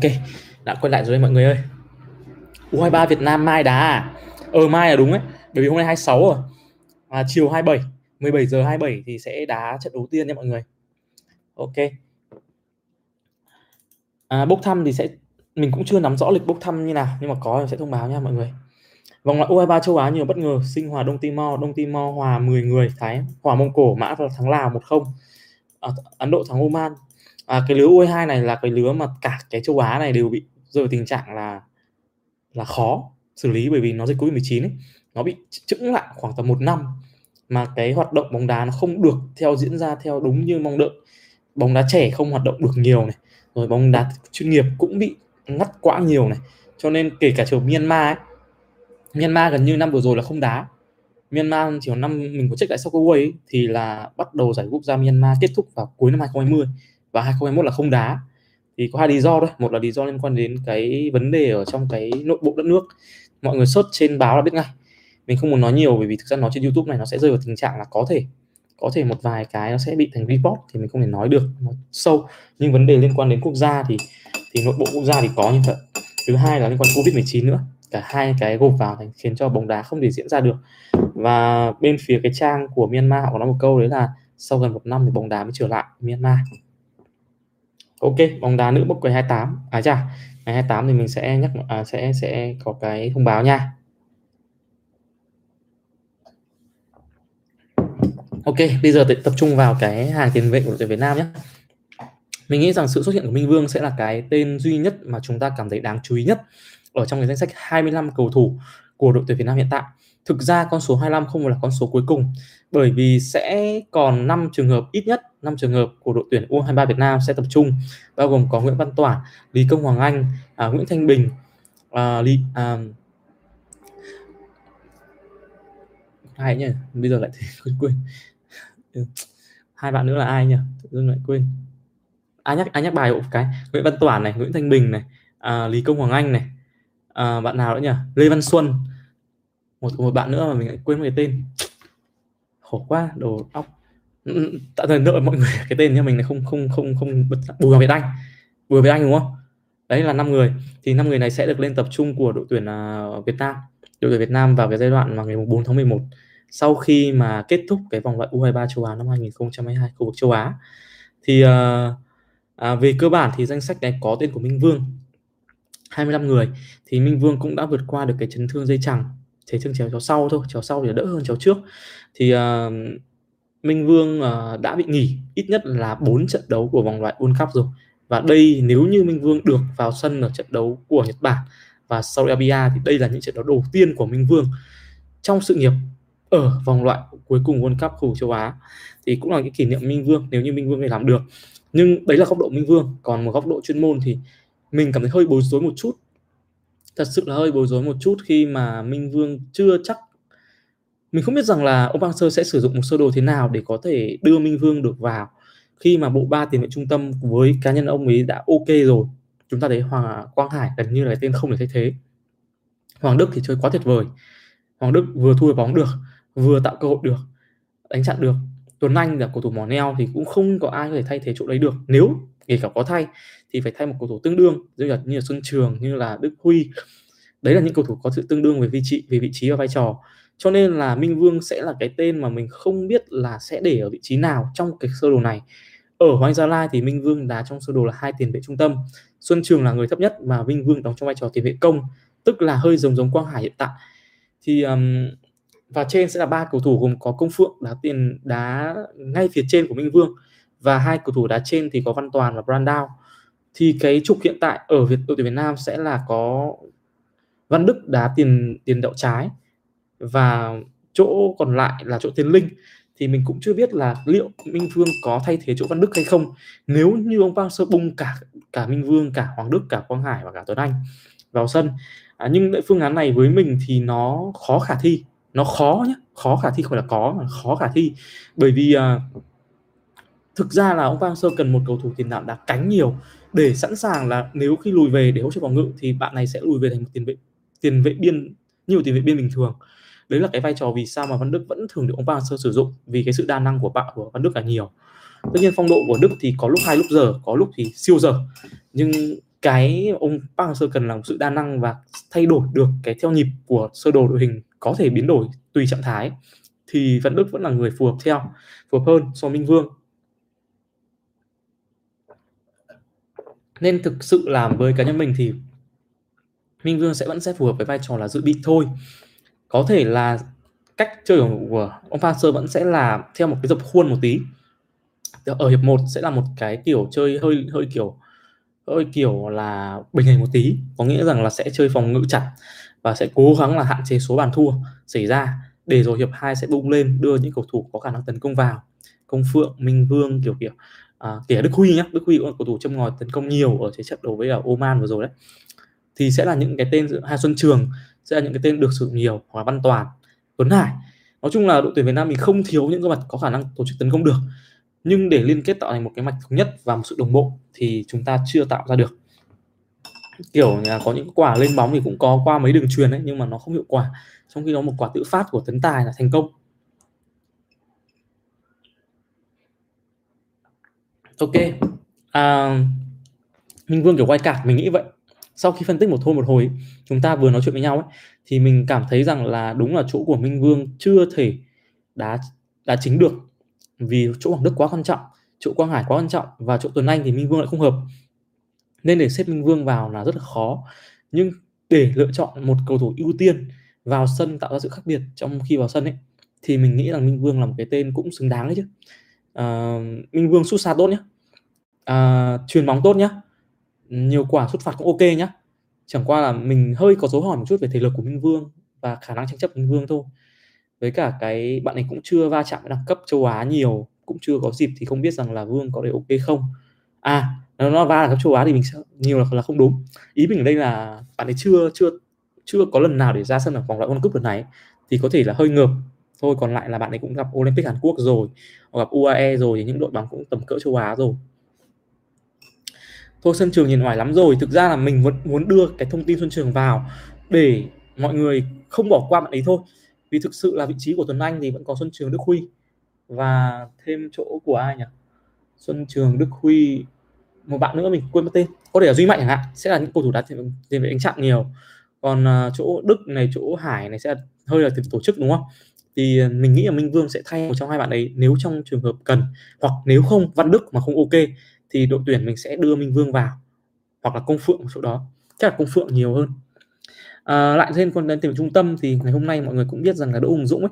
Ok, đã quay lại rồi mọi người ơi. U23 Việt Nam mai đá à? Ờ mai là đúng ấy, bởi vì hôm nay 26 rồi. À, chiều 27, 17 giờ 27 thì sẽ đá trận đầu tiên nha mọi người. Ok. À, bốc thăm thì sẽ mình cũng chưa nắm rõ lịch bốc thăm như nào nhưng mà có sẽ thông báo nha mọi người. Vòng loại U23 châu Á nhiều bất ngờ, sinh hòa Đông Timor, Đông Timor hòa 10 người, Thái hòa Mông Cổ, Mã và thắng Lào 1-0. À, Ấn Độ thắng Oman, à, cái lứa U22 này là cái lứa mà cả cái châu Á này đều bị rơi vào tình trạng là là khó xử lý bởi vì nó dịch Covid 19 ấy. Nó bị chững lại khoảng tầm một năm mà cái hoạt động bóng đá nó không được theo diễn ra theo đúng như mong đợi. Bóng đá trẻ không hoạt động được nhiều này rồi bóng đá chuyên nghiệp cũng bị ngắt quãng nhiều này. Cho nên kể cả trường Myanmar ấy Myanmar gần như năm vừa rồi là không đá. Myanmar chỉ có năm mình có check lại sau World ấy, thì là bắt đầu giải quốc gia Myanmar kết thúc vào cuối năm 2020 và 2021 là không đá. Thì có hai lý do thôi. Một là lý do liên quan đến cái vấn đề ở trong cái nội bộ đất nước. Mọi người search trên báo là biết ngay. Mình không muốn nói nhiều bởi vì thực ra nói trên YouTube này nó sẽ rơi vào tình trạng là có thể có thể một vài cái nó sẽ bị thành report thì mình không thể nói được nó sâu. Nhưng vấn đề liên quan đến quốc gia thì thì nội bộ quốc gia thì có như vậy. Thứ hai là liên quan covid 19 nữa. Cả hai cái gộp vào thành khiến cho bóng đá không thể diễn ra được. Và bên phía cái trang của Myanmar họ có nói một câu đấy là sau gần một năm thì bóng đá mới trở lại Myanmar. Ok, bóng đá nữ bốc quầy 28. À chà, ngày 28 thì mình sẽ nhắc à, sẽ sẽ có cái thông báo nha. Ok, bây giờ tập trung vào cái hàng tiền vệ của đội tuyển Việt Nam nhé. Mình nghĩ rằng sự xuất hiện của Minh Vương sẽ là cái tên duy nhất mà chúng ta cảm thấy đáng chú ý nhất ở trong cái danh sách 25 cầu thủ của đội tuyển Việt Nam hiện tại. Thực ra con số 25 không phải là con số cuối cùng bởi vì sẽ còn 5 trường hợp ít nhất 5 trường hợp của đội tuyển U23 Việt Nam sẽ tập trung bao gồm có Nguyễn Văn Toản, Lý Công Hoàng Anh, à, Nguyễn Thanh Bình, à, Lý à, hai nhỉ? Bây giờ lại quên quên. Ừ, hai bạn nữa là ai nhỉ? Tự dưng lại quên. Ai nhắc ai nhắc bài một cái. Nguyễn Văn Toản này Nguyễn Thanh Bình này à, Lý Công Hoàng Anh này. À, bạn nào nữa nhỉ? Lê Văn Xuân. Một một bạn nữa mà mình lại quên cái tên. Khổ quá đồ óc. Ừ, ừ, tạm thời nợ mọi người. Cái tên nhưng mình là không không không không bật bùi vào việt anh. Bùi việt anh đúng không? Đấy là năm người. Thì năm người này sẽ được lên tập trung của đội tuyển uh, Việt Nam. Đội tuyển Việt Nam vào cái giai đoạn mà ngày 4 tháng 11 sau khi mà kết thúc cái vòng loại U23 châu Á năm 2022 khu vực châu Á. Thì uh, à, về cơ bản thì danh sách này có tên của Minh Vương. 25 người. Thì Minh Vương cũng đã vượt qua được cái chấn thương dây chằng. Chấn thương chéo chéo sau thôi chéo sau thì đỡ hơn chéo trước. Thì uh, Minh Vương uh, đã bị nghỉ ít nhất là 4 trận đấu của vòng loại World Cup rồi. Và đây nếu như Minh Vương được vào sân ở trận đấu của Nhật Bản và Saudi Arabia thì đây là những trận đấu đầu tiên của Minh Vương trong sự nghiệp ở vòng loại cuối cùng World Cup khu châu Á. Thì cũng là cái kỷ niệm Minh Vương nếu như Minh Vương này làm được. Nhưng đấy là góc độ Minh Vương. Còn một góc độ chuyên môn thì mình cảm thấy hơi bối rối một chút. Thật sự là hơi bối rối một chút khi mà Minh Vương chưa chắc mình không biết rằng là ông Park sẽ sử dụng một sơ đồ thế nào để có thể đưa Minh Vương được vào. Khi mà bộ ba tiền vệ trung tâm với cá nhân ông ấy đã ok rồi, chúng ta thấy Hoàng Quang Hải gần như là cái tên không thể thay thế. Hoàng Đức thì chơi quá tuyệt vời. Hoàng Đức vừa thu bóng được, vừa tạo cơ hội được, đánh chặn được. Tuấn Anh là cầu thủ mỏ neo thì cũng không có ai có thể thay thế chỗ đấy được. Nếu kể cả có thay thì phải thay một cầu thủ tương đương như là như là Xuân Trường, như là Đức Huy. Đấy là những cầu thủ có sự tương đương về vị trí, về vị trí và vai trò cho nên là Minh Vương sẽ là cái tên mà mình không biết là sẽ để ở vị trí nào trong cái sơ đồ này. Ở Hoàng Gia Lai thì Minh Vương đá trong sơ đồ là hai tiền vệ trung tâm. Xuân Trường là người thấp nhất mà Minh Vương đóng trong vai trò tiền vệ công tức là hơi giống giống Quang Hải hiện tại. Thì um, và trên sẽ là ba cầu thủ gồm có Công Phượng đá tiền đá ngay phía trên của Minh Vương và hai cầu thủ đá trên thì có Văn Toàn và Brandao thì cái trục hiện tại ở Việt đội tuyển Việt Nam sẽ là có Văn Đức đá tiền tiền đậu trái và chỗ còn lại là chỗ tiền linh. Thì mình cũng chưa biết là liệu Minh Vương có thay thế chỗ Văn Đức hay không. Nếu như ông Park sơ bung cả cả Minh Vương cả Hoàng Đức cả Quang Hải và cả Tuấn Anh vào sân à, nhưng phương án này với mình thì nó khó khả thi. Nó khó nhé khó khả thi không phải là có mà khó khả thi. Bởi vì à, thực ra là ông Park sơ cần một cầu thủ tiền đạo đá cánh nhiều để sẵn sàng là nếu khi lùi về để hỗ trợ phòng ngự thì bạn này sẽ lùi về thành một tiền vệ tiền vệ biên như một tiền vệ biên bình thường đấy là cái vai trò vì sao mà Văn Đức vẫn thường được ông Park Hang-seo sử dụng, vì cái sự đa năng của bạn, của Văn Đức là nhiều. Tất nhiên phong độ của Đức thì có lúc hai, lúc giờ, có lúc thì siêu giờ. Nhưng cái ông Park Hang-seo cần là một sự đa năng và thay đổi được cái theo nhịp của sơ đồ đội hình có thể biến đổi tùy trạng thái thì Văn Đức vẫn là người phù hợp theo, phù hợp hơn so với Minh Vương. Nên thực sự làm với cá nhân mình thì Minh Vương sẽ vẫn sẽ phù hợp với vai trò là dự bị thôi có thể là cách chơi của ông Passer vẫn sẽ là theo một cái dập khuôn một tí. Ở hiệp 1 sẽ là một cái kiểu chơi hơi hơi kiểu hơi kiểu là bình hành một tí. Có nghĩa rằng là sẽ chơi phòng ngự chặt và sẽ cố gắng là hạn chế số bàn thua xảy ra. Để rồi hiệp 2 sẽ bung lên đưa những cầu thủ có khả năng tấn công vào. Công phượng minh vương kiểu kiểu à, kể đức huy nhá. Đức huy cũng là cầu thủ châm ngòi tấn công nhiều ở thế trận đấu với ở oman vừa rồi đấy. Thì sẽ là những cái tên hai xuân trường sẽ là những cái tên được sử dụng nhiều hoặc là Văn Toàn, Tuấn Hải. Nói chung là đội tuyển Việt Nam mình không thiếu những cái mặt có khả năng tổ chức tấn công được. Nhưng để liên kết tạo thành một cái mạch thống nhất và một sự đồng bộ thì chúng ta chưa tạo ra được. Kiểu là có những quả lên bóng thì cũng có qua mấy đường truyền đấy nhưng mà nó không hiệu quả. Trong khi đó một quả tự phát của Tấn Tài là thành công. Ok. À, Minh Vương kiểu quay card mình nghĩ vậy sau khi phân tích một thôi một hồi chúng ta vừa nói chuyện với nhau ấy, thì mình cảm thấy rằng là đúng là chỗ của Minh Vương chưa thể đá đá chính được. Vì chỗ Hoàng Đức quá quan trọng chỗ Quang Hải quá quan trọng và chỗ Tuấn Anh thì Minh Vương lại không hợp. Nên để xếp Minh Vương vào là rất là khó. Nhưng để lựa chọn một cầu thủ ưu tiên vào sân tạo ra sự khác biệt trong khi vào sân ấy thì mình nghĩ rằng Minh Vương là một cái tên cũng xứng đáng đấy chứ. À, Minh Vương sút xa tốt nhé à, truyền bóng tốt nhé nhiều quả xuất phạt cũng ok nhá. Chẳng qua là mình hơi có dấu hỏi một chút về thể lực của Minh Vương và khả năng tranh chấp Minh Vương thôi. Với cả cái bạn ấy cũng chưa va chạm với đẳng cấp châu Á nhiều cũng chưa có dịp thì không biết rằng là Vương có thể ok không. À nó va đẳng cấp châu Á thì mình sẽ nhiều là, là không đúng. Ý mình ở đây là bạn ấy chưa chưa chưa có lần nào để ra sân ở vòng loại World Cup lần này thì có thể là hơi ngược. Thôi còn lại là bạn ấy cũng gặp Olympic Hàn Quốc rồi hoặc gặp UAE rồi thì những đội bóng cũng tầm cỡ châu Á rồi thôi sân Trường nhìn ngoài lắm rồi thực ra là mình vẫn muốn đưa cái thông tin sân Trường vào để mọi người không bỏ qua bạn ấy thôi. Vì thực sự là vị trí của Tuấn Anh thì vẫn có Xuân Trường Đức Huy. Và thêm chỗ của ai nhỉ? Xuân Trường Đức Huy một bạn nữa mình quên mất tên. Có thể là Duy Mạnh chẳng hạn sẽ là những cầu thủ đá tiền về đánh chặn nhiều. Còn uh, chỗ Đức này chỗ Hải này sẽ hơi là tổ chức đúng không? Thì à, mình nghĩ là Minh Vương sẽ thay một trong hai bạn ấy nếu trong trường hợp cần. Hoặc nếu không Văn Đức mà không ok thì đội tuyển mình sẽ đưa Minh Vương vào hoặc là Công Phượng một chỗ đó chắc là Công Phượng nhiều hơn à, lại thêm còn đến tìm trung tâm thì ngày hôm nay mọi người cũng biết rằng là Đỗ Hùng Dũng ấy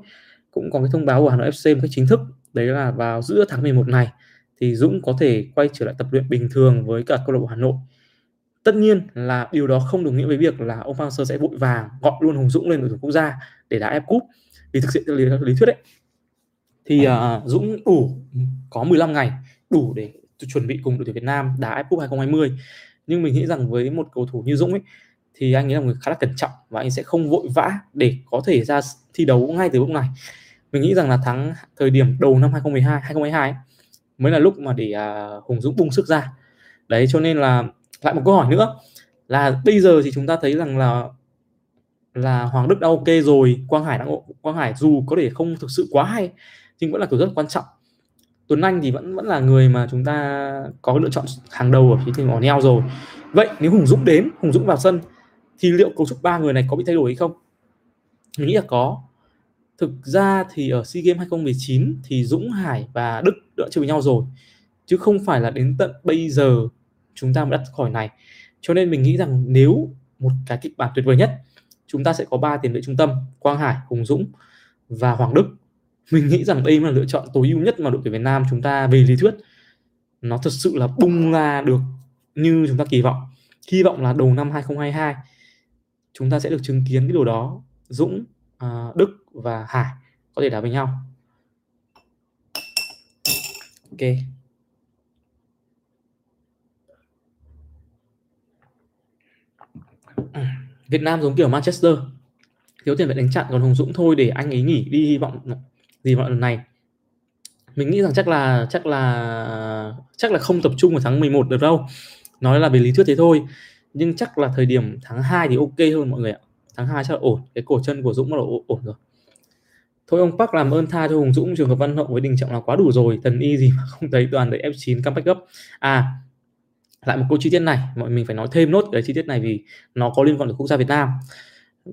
cũng có cái thông báo của Hà Nội FC một cách chính thức đấy là vào giữa tháng 11 này thì Dũng có thể quay trở lại tập luyện bình thường với cả câu lạc bộ Hà Nội. Tất nhiên là điều đó không đồng nghĩa với việc là ông Park Hang-seo sẽ vội vàng gọi luôn Hùng Dũng lên đội tuyển quốc gia để đá F Cup. Vì thực sự lý, lý thuyết đấy thì uh, Dũng đủ có 15 ngày đủ để chuẩn bị cùng đội tuyển Việt Nam đá F Cup 2020. Nhưng mình nghĩ rằng với một cầu thủ như Dũng ấy thì anh ấy là người khá là cẩn trọng và anh sẽ không vội vã để có thể ra thi đấu ngay từ lúc này. Mình nghĩ rằng là tháng thời điểm đầu năm 2012, 2022 ấy, mới là lúc mà để uh, Hùng Dũng bung sức ra. Đấy cho nên là lại một câu hỏi nữa là bây giờ thì chúng ta thấy rằng là là Hoàng Đức đã ok rồi, Quang Hải đã Quang Hải dù có thể không thực sự quá hay nhưng vẫn là cầu rất quan trọng. Tuấn Anh thì vẫn vẫn là người mà chúng ta có lựa chọn hàng đầu ở phía team mỏ neo rồi. Vậy nếu Hùng Dũng đến, Hùng Dũng vào sân thì liệu cấu trúc ba người này có bị thay đổi hay không? Mình nghĩ là có. Thực ra thì ở SEA Games 2019 thì Dũng Hải và Đức đã chơi với nhau rồi chứ không phải là đến tận bây giờ chúng ta mới đặt khỏi này. Cho nên mình nghĩ rằng nếu một cái kịch bản tuyệt vời nhất chúng ta sẽ có ba tiền vệ trung tâm Quang Hải, Hùng Dũng và Hoàng Đức. Mình nghĩ rằng đây là lựa chọn tối ưu nhất mà đội tuyển Việt Nam chúng ta về lý thuyết nó thật sự là bung ra được như chúng ta kỳ vọng. Hy vọng là đầu năm 2022 chúng ta sẽ được chứng kiến cái điều đó. Dũng, à, Đức và Hải có thể đá với nhau. Ok. Việt Nam giống kiểu Manchester thiếu tiền vệ đánh chặn còn Hùng Dũng thôi để anh ấy nghỉ đi hy vọng gì mọi lần này. Mình nghĩ rằng chắc là chắc là chắc là không tập trung vào tháng 11 được đâu. Nói là về lý thuyết thế thôi, nhưng chắc là thời điểm tháng 2 thì ok hơn mọi người ạ. Tháng 2 chắc là ổn, cái cổ chân của Dũng là ổn rồi. Thôi ông Park làm ơn tha cho Hùng Dũng, trường hợp Văn Hậu với Đình Trọng là quá đủ rồi, thần y gì mà không thấy toàn đội F9 comeback gấp. À lại một câu chi tiết này, mọi mình phải nói thêm nốt cái chi tiết này vì nó có liên quan đến quốc gia Việt Nam.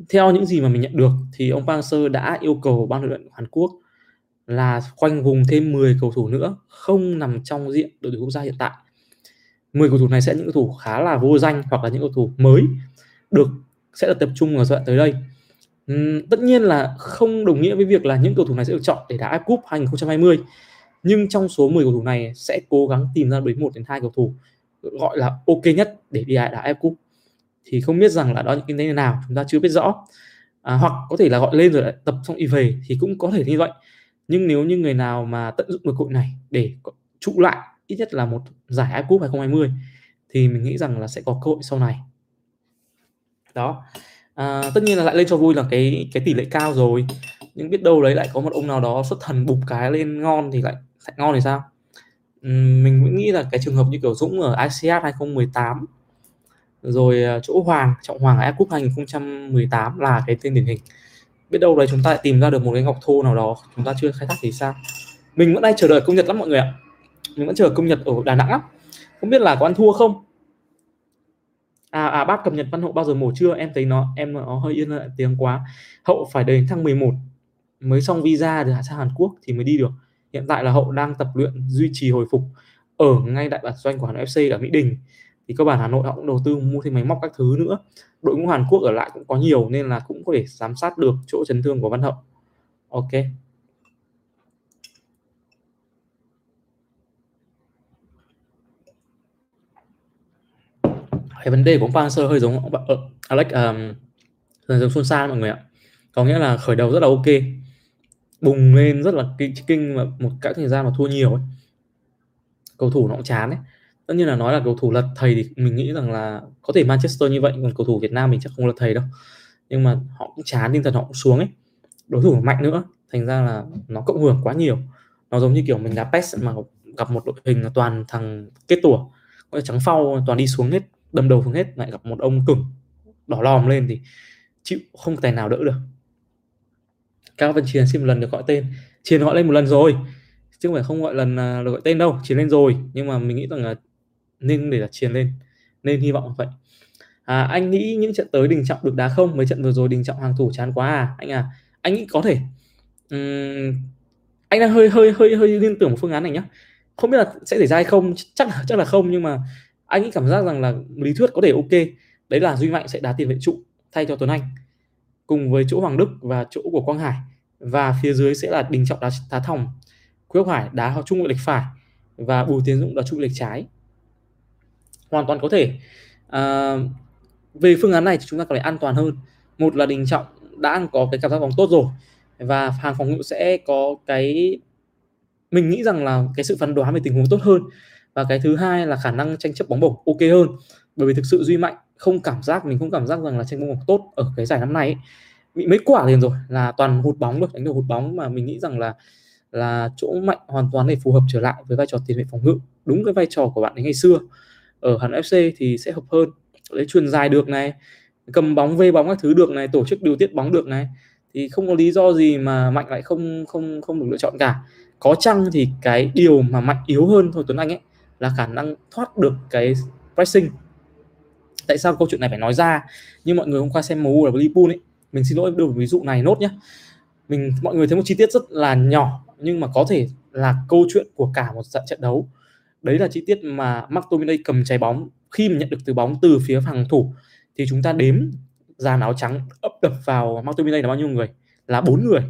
Theo những gì mà mình nhận được thì ông Park Sơ đã yêu cầu ban huấn luyện Hàn Quốc là khoanh vùng thêm 10 cầu thủ nữa không nằm trong diện đội tuyển quốc gia hiện tại. 10 cầu thủ này sẽ những cầu thủ khá là vô danh hoặc là những cầu thủ mới được sẽ được tập trung ở giai đoạn tới đây. Uhm, tất nhiên là không đồng nghĩa với việc là những cầu thủ này sẽ được chọn để đá AFC Cup 2020 nhưng trong số 10 cầu thủ này sẽ cố gắng tìm ra đến một đến hai cầu thủ gọi là ok nhất để đi đá AFC Cup. Thì không biết rằng là đó những cái thế nào chúng ta chưa biết rõ. À, hoặc có thể là gọi lên rồi lại tập xong y về thì cũng có thể như vậy nhưng nếu như người nào mà tận dụng được hội này để trụ lại ít nhất là một giải AFF Cup 2020 thì mình nghĩ rằng là sẽ có cơ hội sau này. Đó. À, tất nhiên là lại lên cho vui là cái cái tỷ lệ cao rồi. Nhưng biết đâu đấy lại có một ông nào đó xuất thần bục cái lên ngon thì lại lại ngon thì sao? Mình cũng nghĩ là cái trường hợp như kiểu Dũng ở ICF 2018 rồi à, chỗ Hoàng Trọng Hoàng ở Cup 2018 là cái tên điển hình biết đâu đấy chúng ta lại tìm ra được một cái ngọc thô nào đó chúng ta chưa khai thác thì sao? Mình vẫn đang chờ đợi công nhật lắm mọi người ạ. Mình vẫn chờ công nhật ở Đà Nẵng lắm không biết là có ăn thua không? À à bác cập nhật văn hậu bao giờ mổ chưa? Em thấy nó, em nó hơi yên lại tiếng quá. Hậu phải đến tháng 11 mới xong visa được sang Hàn Quốc thì mới đi được. Hiện tại là hậu đang tập luyện duy trì hồi phục ở ngay đại bản doanh của Hà Nội FC ở Mỹ Đình thì cơ bản Hà Nội họ cũng đầu tư mua thêm máy móc các thứ nữa. Đội ngũ Hàn Quốc ở lại cũng có nhiều nên là cũng có thể giám sát được chỗ chấn thương của Văn Hậu. Ok. Cái vấn đề của ông Park hơi giống uh, Alex um, dần Xuân xa mọi người ạ. Có nghĩa là khởi đầu rất là ok. Bùng lên rất là kinh kinh mà một cái thời gian mà thua nhiều ấy. Cầu thủ nó cũng chán ấy tất nhiên là nói là cầu thủ lật thầy thì mình nghĩ rằng là có thể Manchester như vậy, còn cầu thủ Việt Nam mình chắc không lật thầy đâu. Nhưng mà họ cũng chán, tinh thần họ cũng xuống ấy. Đối thủ mạnh nữa, thành ra là nó cộng hưởng quá nhiều. Nó giống như kiểu mình đá PES mà gặp một đội hình là toàn thằng kết tủa, có trắng phao toàn đi xuống hết, đâm đầu xuống hết, lại gặp một ông cứng, đỏ lòm lên thì chịu, không tài nào đỡ được. Cao Văn Chiến xin một lần được gọi tên. Chiến gọi lên một lần rồi, chứ không phải không gọi lần à, được gọi tên đâu Chiến lên rồi. Nhưng mà mình nghĩ rằng là nên để là Chiến lên nên hy vọng vậy. À, anh nghĩ những trận tới đình trọng được đá không? Mấy trận vừa rồi đình trọng hàng thủ chán quá à? Anh à anh nghĩ có thể. Uhm, anh đang hơi hơi hơi hơi liên tưởng một phương án này nhá. Không biết là sẽ xảy ra hay không chắc là chắc là không nhưng mà anh nghĩ cảm giác rằng là lý thuyết có thể ok. Đấy là duy mạnh sẽ đá tiền vệ trụ thay cho tuấn anh cùng với chỗ hoàng đức và chỗ của quang hải. Và phía dưới sẽ là đình trọng đá, đá thòng. Quốc Hải đá trung vệ lệch phải và Bùi Tiến Dũng đá trung lệch trái hoàn toàn có thể. À, về phương án này thì chúng ta có thể an toàn hơn. Một là Đình Trọng đã có cái cảm giác bóng tốt rồi và hàng phòng ngự sẽ có cái mình nghĩ rằng là cái sự phán đoán về tình huống tốt hơn. Và cái thứ hai là khả năng tranh chấp bóng bổng ok hơn. Bởi vì thực sự duy mạnh không cảm giác mình không cảm giác rằng là tranh bóng bổng tốt ở cái giải năm nay ấy. bị mấy quả liền rồi là toàn hụt bóng được đánh được hụt bóng mà mình nghĩ rằng là là chỗ mạnh hoàn toàn để phù hợp trở lại với vai trò tiền vệ phòng ngự. Đúng cái vai trò của bạn ấy ngày xưa ở Hà Nội FC thì sẽ hợp hơn. Lấy truyền dài được này, cầm bóng, vê bóng các thứ được này, tổ chức điều tiết bóng được này. Thì không có lý do gì mà mạnh lại không không không được lựa chọn cả. Có chăng thì cái điều mà mạnh yếu hơn thôi Tuấn Anh ấy, là khả năng thoát được cái pressing. Tại sao câu chuyện này phải nói ra? Như mọi người hôm qua xem MU là Liverpool ấy, mình xin lỗi, đưa ví dụ này nốt nhé mình, mọi người thấy một chi tiết rất là nhỏ, nhưng mà có thể là câu chuyện của cả một trận đấu đấy là chi tiết mà McTominay cầm trái bóng. Khi mà nhận được từ bóng từ phía hàng thủ thì chúng ta đếm dàn áo trắng ấp đập vào McTominay là bao nhiêu người? Là bốn người.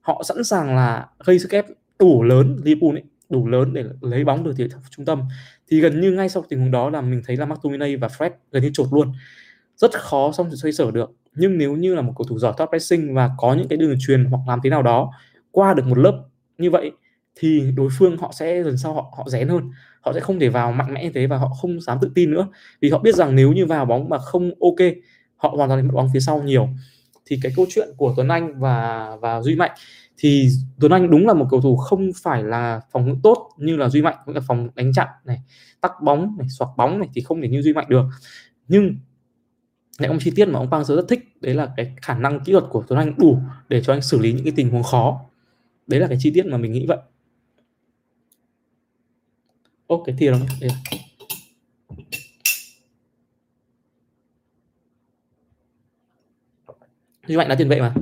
Họ sẵn sàng là gây sức ép đủ lớn Liverpool ấy đủ lớn để lấy bóng từ phía trung tâm. Thì gần như ngay sau tình huống đó là mình thấy là McTominay và Fred gần như chột luôn. Rất khó xong xoay sở được. Nhưng nếu như là một cầu thủ giỏi top pressing và có những cái đường truyền hoặc làm thế nào đó qua được một lớp như vậy thì đối phương họ sẽ dần sau họ họ rén hơn họ sẽ không thể vào mạnh mẽ như thế và họ không dám tự tin nữa. Vì họ biết rằng nếu như vào bóng mà không ok, họ hoàn toàn mất bóng phía sau nhiều. Thì cái câu chuyện của Tuấn Anh và và Duy Mạnh, thì Tuấn Anh đúng là một cầu thủ không phải là phòng ngự tốt như là Duy Mạnh, cũng là phòng đánh chặn này, tắc bóng này xoạc bóng này thì không thể như Duy Mạnh được. Nhưng lại ông chi tiết mà ông Pang rất thích, đấy là cái khả năng kỹ thuật của Tuấn Anh đủ để cho anh xử lý những cái tình huống khó. Đấy là cái chi tiết mà mình nghĩ vậy ô cái thìa đó đây Duy Mạnh là tiền vệ mà.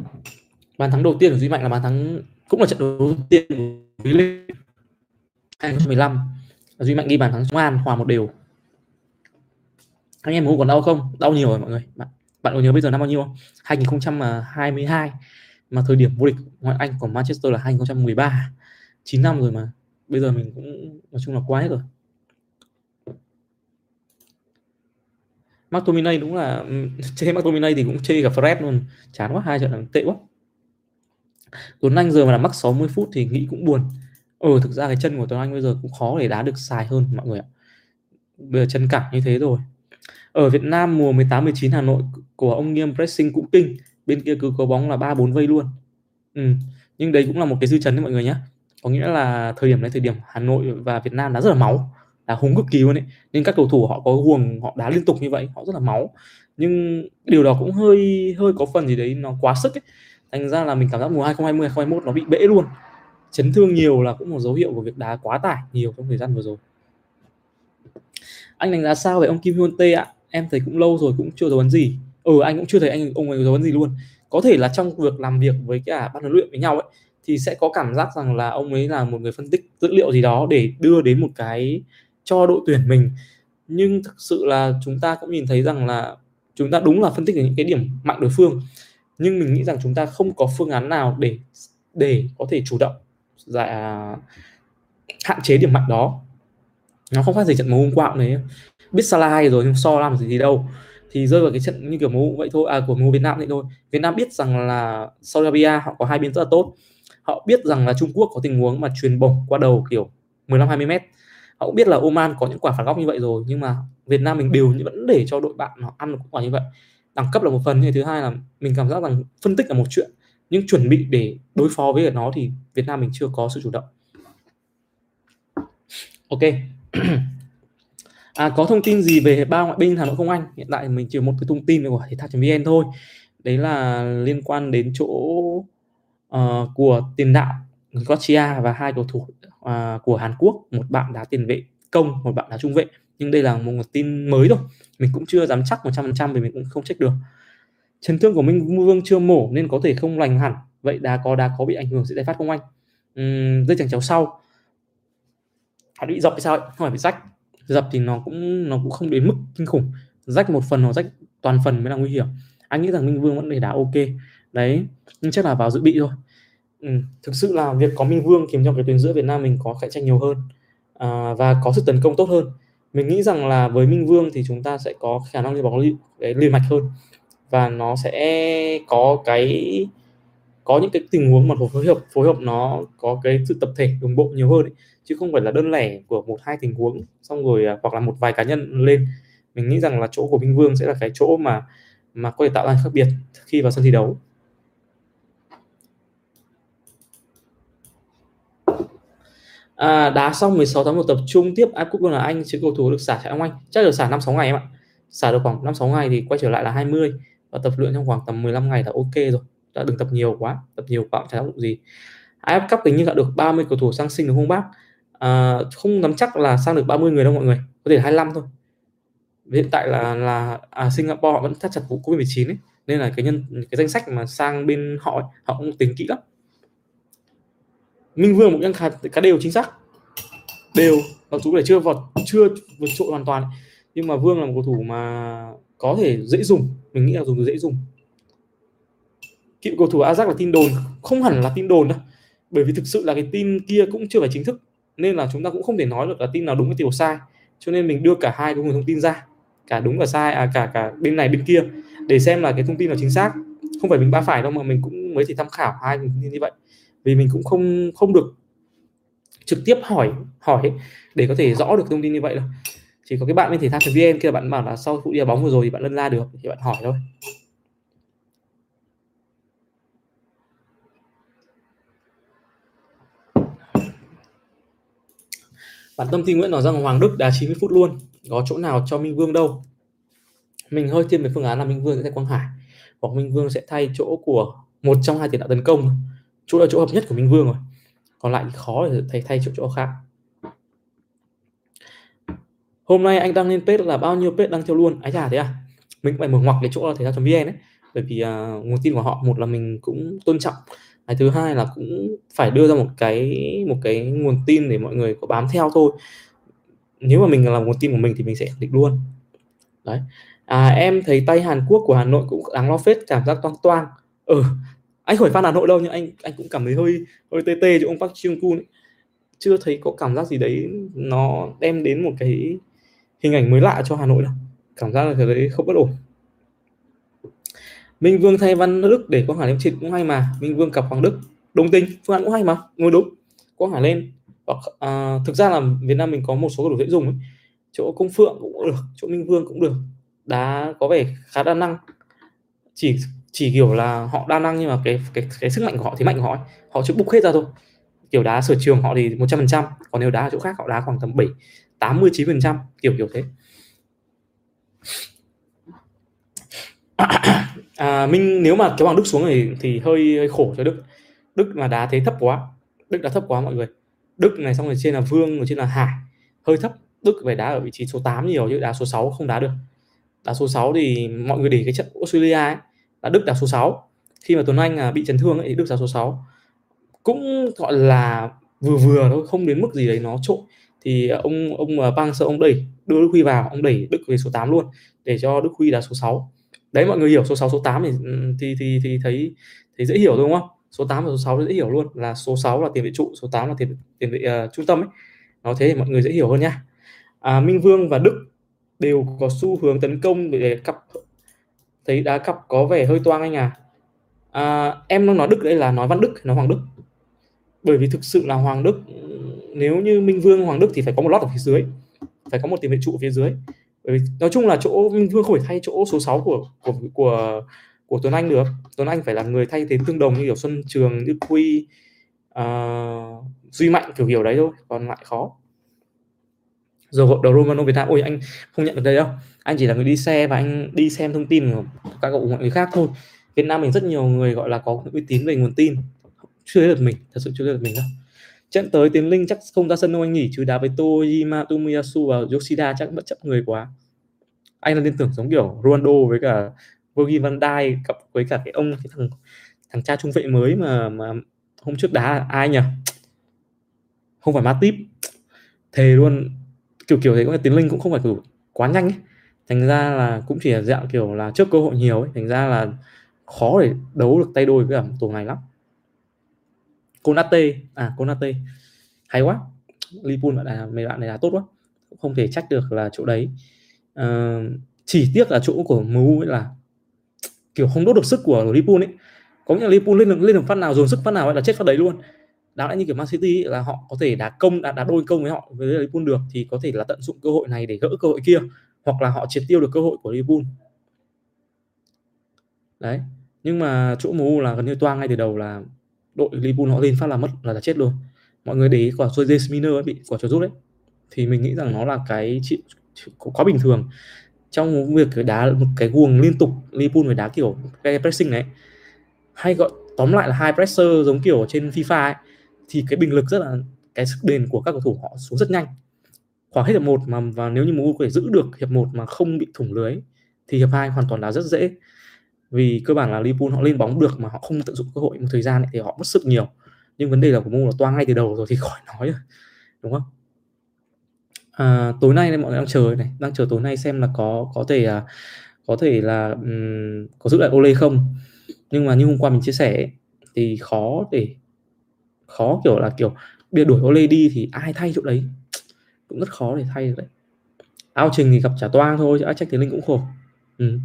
Bàn thắng đầu tiên của Duy Mạnh là bàn thắng, cũng là trận đấu đầu tiên của Lý Linh. 2015 Duy Mạnh ghi bàn thắng Sông An, hòa một đều. Anh em ngủ còn đau không? Đau nhiều rồi mọi người. Bạn bạn có nhớ bây giờ năm bao nhiêu không? 2022 mà thời điểm vô địch ngoại Anh của Manchester là 2013 9 năm rồi mà bây giờ mình cũng, nói chung là quá hết rồi. McTominay đúng là chê McTominay thì cũng chê cả Fred luôn. Chán quá, hai trận là tệ quá. Tuấn Anh giờ mà là mắc 60 phút thì nghĩ cũng buồn. Ừ thực ra cái chân của Tuấn Anh bây giờ cũng khó để đá được dài hơn mọi người ạ. Bây giờ chân cẳng như thế rồi. Ở Việt Nam mùa 18 19 Hà Nội của ông Nghiêm pressing cũng kinh. Bên kia cứ có bóng là ba bốn vây luôn. Ừ. nhưng đấy cũng là một cái dư chấn đấy mọi người nhé có nghĩa là thời điểm này thời điểm Hà Nội và Việt Nam đá rất là máu, là húng cực kỳ luôn ấy. Nên các cầu thủ họ có guồng, họ đá liên tục như vậy, họ rất là máu. Nhưng điều đó cũng hơi hơi có phần gì đấy nó quá sức ấy. Thành ra là mình cảm giác mùa 2020 2021 nó bị bể luôn. Chấn thương nhiều là cũng một dấu hiệu của việc đá quá tải nhiều trong thời gian vừa rồi. Anh đánh giá sao về ông Kim Hyun Tae ạ? Em thấy cũng lâu rồi cũng chưa dấu ấn gì. Ừ anh cũng chưa thấy anh, ông ấy dấu ấn gì luôn. Có thể là trong việc làm việc với cả ban huấn luyện với nhau ấy thì sẽ có cảm giác rằng là ông ấy là một người phân tích dữ liệu gì đó để đưa đến một cái cho đội tuyển mình. Nhưng thực sự là chúng ta cũng nhìn thấy rằng là chúng ta đúng là phân tích được những cái điểm mạnh đối phương nhưng mình nghĩ rằng chúng ta không có phương án nào để để có thể chủ động giải à, hạn chế điểm mạnh đó. Nó không phát gì trận đấu hôm qua cũng đấy biết Salah hay rồi nhưng so làm gì, gì đâu. Thì rơi vào cái trận như kiểu mùa vậy thôi à của MU Việt Nam vậy thôi. Việt Nam biết rằng là Saudi Arabia họ có hai bên rất là tốt họ biết rằng là Trung Quốc có tình huống mà truyền bổng qua đầu kiểu 15 20 mét. Họ cũng biết là Oman có những quả phạt góc như vậy rồi nhưng mà Việt Nam mình đều vẫn để cho đội bạn nó ăn được quả như vậy. Đẳng cấp là một phần thì thứ hai là mình cảm giác rằng phân tích là một chuyện nhưng chuẩn bị để đối phó với nó thì Việt Nam mình chưa có sự chủ động. Ok. À, có thông tin gì về ba ngoại binh Hà Nội không anh? Hiện tại mình chỉ một cái thông tin của thể thao vn thôi. Đấy là liên quan đến chỗ uh, của tiền đạo Gotia và hai cầu thủ uh, của Hàn Quốc một bạn đá tiền vệ công một bạn đá trung vệ. Nhưng đây là một, một tin mới thôi. Mình cũng chưa dám chắc 100% vì mình cũng không check được. Chấn thương của Minh Vương chưa mổ nên có thể không lành hẳn. Vậy đá có đá có bị ảnh hưởng sẽ tái phát không anh? Uhm, dây chẳng chéo sau. Họ bị dập hay sao ấy? không phải bị rách. Dập thì nó cũng nó cũng không đến mức kinh khủng. Rách một phần hoặc rách toàn phần mới là nguy hiểm. Anh nghĩ rằng Minh Vương vẫn để đá ok đấy nhưng chắc là vào dự bị thôi ừ. thực sự là việc có Minh Vương khiến cho cái tuyến giữa Việt Nam mình có cạnh tranh nhiều hơn, à, và có sự tấn công tốt hơn. Mình nghĩ rằng là với Minh Vương thì chúng ta sẽ có khả năng đi bóng liên mạch hơn và nó sẽ có cái có những cái tình huống mà phối hợp phối hợp nó có cái sự tập thể đồng bộ nhiều hơn ấy, chứ không phải là đơn lẻ của một hai tình huống xong rồi à, hoặc là một vài cá nhân lên. Mình nghĩ rằng là chỗ của Minh Vương sẽ là cái chỗ mà mà có thể tạo ra khác biệt khi vào sân thi đấu. À, đá xong 16 tháng 1 tập trung tiếp Ai Cup luôn là anh chứ cầu thủ được xả chạy Anh chắc được xả 5 6 ngày em ạ. Xả được khoảng 5 6 ngày thì quay trở lại là 20 và tập luyện trong khoảng tầm 15 ngày là ok rồi. Đã đừng tập nhiều quá, tập nhiều quá chả tác dụng gì. AF Cup hình như là được 30 cầu thủ sang sinh được không bác? À, không nắm chắc là sang được 30 người đâu mọi người, có thể 25 thôi. Hiện tại là là à, Singapore họ vẫn thắt chặt vụ Covid-19 ấy, nên là cái nhân cái danh sách mà sang bên họ ấy, họ cũng tính kỹ lắm. Minh Vương một cái cá đều chính xác. Đều, mặc dù là chưa vọt chưa vượt trội hoàn toàn nhưng mà Vương là một cầu thủ mà có thể dễ dùng. Mình nghĩ là dùng dễ dùng. Cựu cầu thủ Ajax là tin đồn, không hẳn là tin đồn đâu, bởi vì thực sự là cái tin kia cũng chưa phải chính thức, nên là chúng ta cũng không thể nói được là tin nào đúng cái điều sai. Cho nên mình đưa cả hai cái nguồn thông tin ra, cả đúng và sai à cả cả bên này, bên kia, để xem là cái thông tin nào chính xác. Không phải mình ba phải đâu mà mình cũng mới chỉ tham khảo hai thông tin như vậy vì mình cũng không không được trực tiếp hỏi hỏi để có thể rõ được thông tin như vậy đâu. Chỉ có cái bạn bên thể thao vn kia bạn bảo là sau vụ đi bóng vừa rồi thì bạn lân la được, thì bạn hỏi thôi. Bản tâm tin Nguyễn nói rằng Hoàng Đức đá 90 phút luôn, có chỗ nào cho Minh Vương đâu. Mình hơi thiên về phương án là Minh Vương sẽ thay Quang Hải, hoặc Minh Vương sẽ thay chỗ của một trong hai tiền đạo tấn công chỗ là chỗ hợp nhất của Minh Vương rồi. Còn lại thì khó để thay thay chỗ chỗ khác. Hôm nay anh đăng lên page là bao nhiêu page đăng theo luôn? Ấy chả thế à? Mình phải mở ngoặc cái chỗ là thể thao vn đấy bởi vì uh, nguồn tin của họ một là mình cũng tôn trọng. Cái thứ hai là cũng phải đưa ra một cái một cái nguồn tin để mọi người có bám theo thôi. Nếu mà mình là nguồn tin của mình thì mình sẽ khẳng định luôn. Đấy. À, em thấy tay Hàn Quốc của Hà Nội cũng đáng lo phết cảm giác toang toang. Ừ anh khỏi fan Hà Nội đâu nhưng anh anh cũng cảm thấy hơi hơi tê tê cho ông Park Chung Kun chưa thấy có cảm giác gì đấy nó đem đến một cái hình ảnh mới lạ cho Hà Nội đâu. Cảm giác là cái đấy không bất ổn. Minh Vương thay Văn Đức để Quang Hải lên trên cũng hay mà. Minh Vương cặp Hoàng Đức đồng tình phương án cũng hay mà. Ngồi đúng Quang Hải lên. Hoặc à, thực ra là Việt Nam mình có một số cầu thủ dễ dùng ấy. chỗ Công Phượng cũng được chỗ Minh Vương cũng được. Đá có vẻ khá đa năng. Chỉ chỉ kiểu là họ đa năng nhưng mà cái cái cái sức mạnh của họ thì mạnh của họ họ chưa bục hết ra thôi. Kiểu đá sở trường họ thì 100% còn nếu đá ở chỗ khác họ đá khoảng tầm 7 89 phần trăm kiểu kiểu thế. À, Minh nếu mà kéo bằng Đức xuống thì thì hơi, hơi khổ cho Đức. Đức mà đá thế thấp quá Đức đá thấp quá mọi người. Đức này xong rồi trên là Vương rồi trên là Hải. Hơi thấp Đức phải đá ở vị trí số 8 nhiều chứ đá số 6 không đá được. Đá số 6 thì mọi người để cái trận Australia ấy là Đức đá số 6 khi mà Tuấn Anh à, bị chấn thương ấy, thì Đức đá số 6 cũng gọi là vừa vừa thôi không đến mức gì đấy nó trội. Thì à, ông ông à, Bang sợ ông đẩy đưa Đức Huy vào ông đẩy Đức về số 8 luôn để cho Đức Huy là số 6 đấy mọi người hiểu số 6 số 8 thì ừ, thì thì, thì thấy thấy dễ hiểu đúng không? Số 8 và số 6 dễ hiểu luôn là số 6 là tiền vệ trụ số 8 là tiền tiền vệ uh, trung tâm ấy. Nó thế thì mọi người dễ hiểu hơn nhá à, Minh Vương và Đức đều có xu hướng tấn công để cặp thấy đá cặp có vẻ hơi toang anh à, à em nói Đức đây là nói Văn Đức nói Hoàng Đức. Bởi vì thực sự là Hoàng Đức nếu như Minh Vương Hoàng Đức thì phải có một lót ở phía dưới phải có một tiền vệ trụ ở phía dưới. Bởi vì nói chung là chỗ Minh Vương không thể thay chỗ số 6 của của của của Tuấn Anh được. Tuấn Anh phải là người thay thế tương đồng như kiểu Xuân Trường như Quy uh, Duy Mạnh kiểu kiểu đấy thôi còn lại khó rồi đầu Romano Việt Nam, ôi, anh không nhận được đây đâu. Anh chỉ là người đi xe và anh đi xem thông tin của các cậu mọi người khác thôi. Việt Nam mình rất nhiều người gọi là có uy tín về nguồn tin. Chưa thấy được mình, thật sự chưa thấy được mình đâu. Trận tới tiến linh chắc không ra sân đâu anh nghỉ chứ đá với Tojima Tomiyasu và Yoshida chắc bất chấp người quá. Anh là liên tưởng giống kiểu Ronaldo với cả Virgil van Dijk cặp với cả cái ông, cái thằng thằng cha trung vệ mới mà mà hôm trước đá ai nhỉ? Không phải Matip. Thề luôn kiểu kiểu thế có tiến linh cũng không phải kiểu quá nhanh ấy. thành ra là cũng chỉ là dạng kiểu là trước cơ hội nhiều ấy thành ra là khó để đấu được tay đôi với cả tổ này lắm. Konate à Konate. Hay quá. Liverpool bạn là mấy bạn này là tốt quá. Không thể trách được là chỗ đấy. À, chỉ tiếc là chỗ của MU ấy là kiểu không đốt được sức của Liverpool ấy. Có nghĩa là Liverpool lên lên được phát nào dồn sức phát nào là chết phát đấy luôn đáng lẽ như kiểu Man City là họ có thể đá công đá, đá đôi công với họ với Liverpool được thì có thể là tận dụng cơ hội này để gỡ cơ hội kia hoặc là họ triệt tiêu được cơ hội của Liverpool. Đấy nhưng mà chỗ MU là gần như toang ngay từ đầu là đội Liverpool họ lên phát là mất là, là chết luôn. Mọi người để ý quả Jose Miner bị quả trợ rút đấy. Thì mình nghĩ rằng nó là cái chịu quá bình thường. Trong việc cái đá một cái guồng liên tục Liverpool phải đá kiểu cái pressing này. Hay gọi tóm lại là hai presser giống kiểu trên FIFA ấy thì cái bình lực rất là cái sức bền của các cầu thủ họ xuống rất nhanh. Khoảng hết hiệp một mà và nếu như MU có thể giữ được hiệp một mà không bị thủng lưới thì hiệp hai hoàn toàn là rất dễ. Vì cơ bản là Liverpool họ lên bóng được mà họ không tận dụng cơ hội một thời gian ấy, thì họ mất sức nhiều. Nhưng vấn đề là của MU là toang ngay từ đầu rồi thì khỏi nói rồi đúng không? À, tối nay mọi người đang chờ này đang chờ tối nay xem là có có thể à, có thể là um, có giữ lại Ole không. Nhưng mà như hôm qua mình chia sẻ thì khó để khó kiểu là kiểu bây đuổi Ole đi thì ai thay chỗ đấy? Cũng rất khó để thay được đấy. Ao trình thì gặp trả toang thôi chứ ai trách tiến linh cũng khổ. Ừ.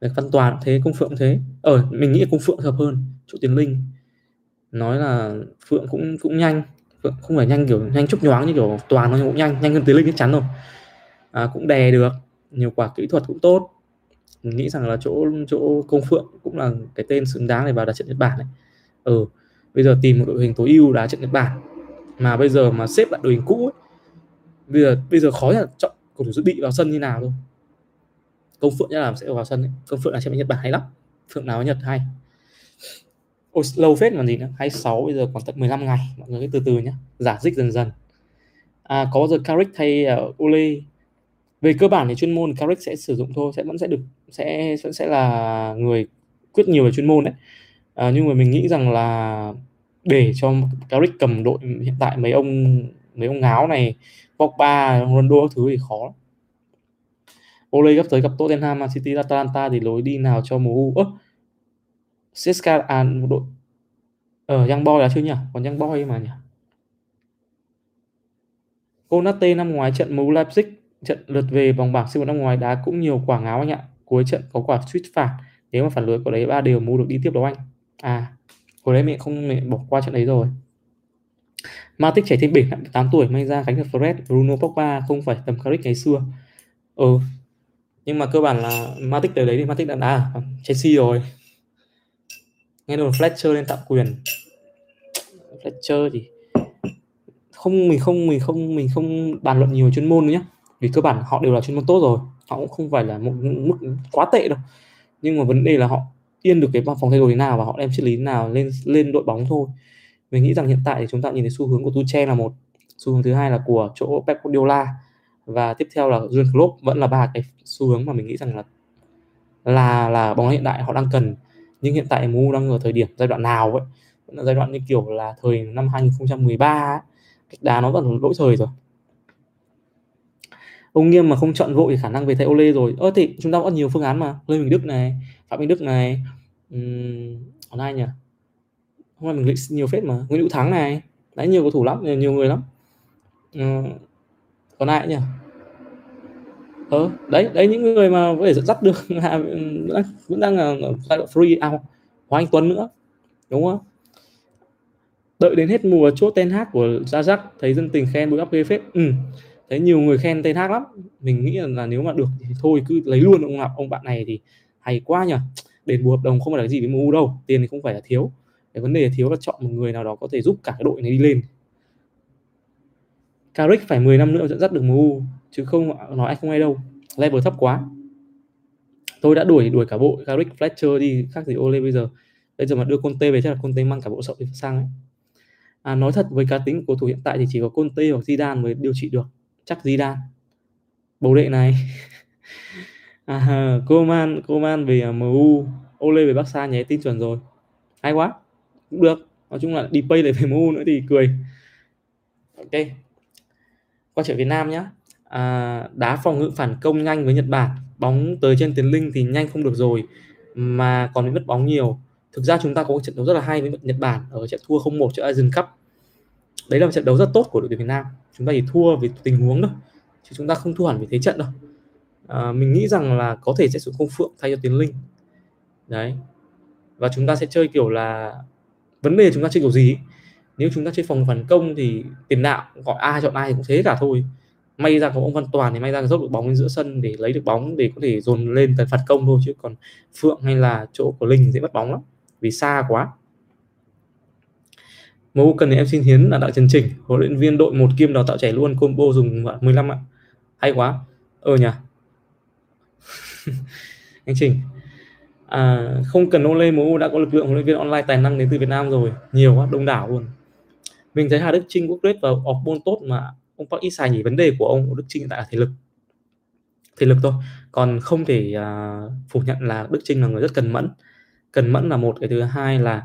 văn toàn cũng thế công phượng cũng thế. Ờ, mình nghĩ công phượng hợp hơn chỗ tiến linh. Nói là phượng cũng cũng nhanh. Phượng không phải nhanh kiểu nhanh chúc nhoáng như kiểu toàn nó cũng nhanh nhanh hơn tiến linh chắc chắn rồi. À, cũng đè được nhiều quả kỹ thuật cũng tốt. Mình nghĩ rằng là chỗ chỗ công phượng cũng là cái tên xứng đáng để vào đặt trận nhật bản này. Ừ bây giờ tìm một đội hình tối ưu đá trận nhật bản. Mà bây giờ mà xếp lại đội hình cũ ấy, bây giờ bây giờ khó là chọn cầu thủ dự bị vào sân như nào thôi. Công phượng nhất là sẽ vào sân ấy. công phượng là trận nhật bản hay lắm. Phượng nào nhật hay. Ôi, lâu phết còn gì nữa. 26 bây giờ còn tận 15 ngày. Mọi người cứ từ từ nhé giả dích dần dần. À, có bao giờ Carrick thay uh, Ole. Về cơ bản thì chuyên môn Carrick sẽ sử dụng thôi. Sẽ vẫn sẽ được sẽ vẫn sẽ là người quyết nhiều về chuyên môn đấy. À, nhưng mà mình nghĩ rằng là để cho Carrick cầm đội hiện tại mấy ông mấy ông ngáo này Pogba, Ronaldo các thứ thì khó Ole gấp tới gặp Tottenham, Man City, Atalanta thì lối đi nào cho MU? Ơ, CSKA à, một đội ở uh, Young Boy là chưa nhỉ? Còn Young Boy mà nhỉ? Konate năm ngoái trận MU Leipzig trận lượt về vòng bảng siêu năm ngoái đá cũng nhiều quả ngáo anh ạ. Cuối trận có quả suýt phạt. Nếu mà phản lưới của đấy ba đều MU được đi tiếp đấu anh. À, hồi đấy mẹ không mẹ bỏ qua trận đấy rồi. Matic trẻ thêm bình, 8 tuổi may ra cánh được Fred, Bruno Pogba không phải tầm Carrick ngày xưa. Ừ. Nhưng mà cơ bản là Matic tới đấy thì Matic đã đá à, Chelsea rồi nghe đồn Fletcher lên tạm quyền Fletcher thì không mình không mình không mình không bàn luận nhiều chuyên môn nữa nhé vì cơ bản họ đều là chuyên môn tốt rồi họ cũng không phải là một mức quá tệ đâu nhưng mà vấn đề là họ yên được cái phòng thay đồ thế nào và họ đem triết lý nào lên lên đội bóng thôi mình nghĩ rằng hiện tại thì chúng ta nhìn thấy xu hướng của Tuchel là một, xu hướng thứ hai là của chỗ Pep Guardiola và tiếp theo là Jurgen Klopp vẫn là ba cái xu hướng mà mình nghĩ rằng là là là bóng hiện đại họ đang cần nhưng hiện tại MU đang ở thời điểm giai đoạn nào vậy vẫn là giai đoạn như kiểu là thời năm 2013 ấy. cách đá nó vẫn lỗi thời rồi ông nghiêm mà không chọn vội thì khả năng về thay Ole rồi. Ơ thì chúng ta có nhiều phương án mà. Lê Minh Đức này Phạm Minh Đức này uhm, còn ai nhỉ? Hôm nay mình lịch nhiều phết mà. Nguyễn Hữu Thắng này. Đấy nhiều cầu thủ lắm nhiều, nhiều người lắm. Ờ, còn ai nhỉ? Ờ đấy đấy những người mà có thể dắt được vẫn đang ở giai đoạn free out. Hoàng Anh Tuấn nữa đúng không? Đợi đến hết mùa chốt tên hát của Ra thấy dân tình khen bùi ghê phết. Ừ thấy nhiều người khen tên hát lắm. Mình nghĩ là, nếu mà được thì thôi cứ lấy luôn ông ông bạn này thì hay quá nhỉ đền bù hợp đồng không phải là gì với MU đâu tiền thì không phải là thiếu. Cái vấn đề là thiếu là chọn một người nào đó có thể giúp cả cái đội này đi lên. Carrick phải 10 năm nữa dẫn dắt được MU chứ không nói anh không hay đâu. Level thấp quá. Tôi đã đuổi đuổi cả bộ Carrick Fletcher đi khác gì Ole bây giờ. Bây giờ mà đưa Conte về chắc là Conte mang cả bộ sậu sang ấy. À, nói thật với cá tính của thủ hiện tại thì chỉ có Conte hoặc Zidane mới điều trị được chắc Zidane. Bầu đệ này. À, Coman Coman về à, MU Ole về Barca nhé tin chuẩn rồi. Hay quá. Cũng được. Nói chung là đi pay lại về MU nữa thì cười. Ok. Quay trở Việt Nam nhé à, đá phòng ngự phản công nhanh với Nhật Bản. Bóng tới trên tiến linh thì nhanh không được rồi mà còn bị mất bóng nhiều. Thực ra chúng ta có một trận đấu rất là hay với Nhật Bản ở trận thua 0-1 trước Asian Cup đấy là một trận đấu rất tốt của đội tuyển Việt Nam. Chúng ta chỉ thua vì tình huống thôi chứ chúng ta không thua hẳn vì thế trận đâu. À, mình nghĩ rằng là có thể sẽ sử công phượng thay cho tiến linh. Đấy. Và chúng ta sẽ chơi kiểu là vấn đề chúng ta chơi kiểu gì? Nếu chúng ta chơi phòng phản công thì tiền đạo gọi ai chọn ai cũng thế cả thôi. May ra có ông Văn Toàn thì may ra dốc được bóng lên giữa sân để lấy được bóng để có thể dồn lên tấn phạt công thôi chứ còn Phượng hay là chỗ của Linh dễ bắt bóng lắm vì xa quá. Mẫu cần thì em xin hiến là đạo Trần Trình huấn luyện viên đội một kim đào tạo trẻ luôn combo dùng 15 ạ. Hay quá. Ờ nhỉ. Anh Trình. À, không cần Ole MU đã có lực lượng huấn luyện viên online tài năng đến từ Việt Nam rồi. Nhiều quá đông đảo luôn. Mình thấy Hà Đức Trinh quốc và off ball tốt mà ông Park Ít nhỉ? Vấn đề của ông Đức Trinh hiện tại là thể lực. Thể lực thôi. Còn không thể uh, phủ nhận là Đức Trinh là người rất cần mẫn. Cần mẫn là một cái thứ hai là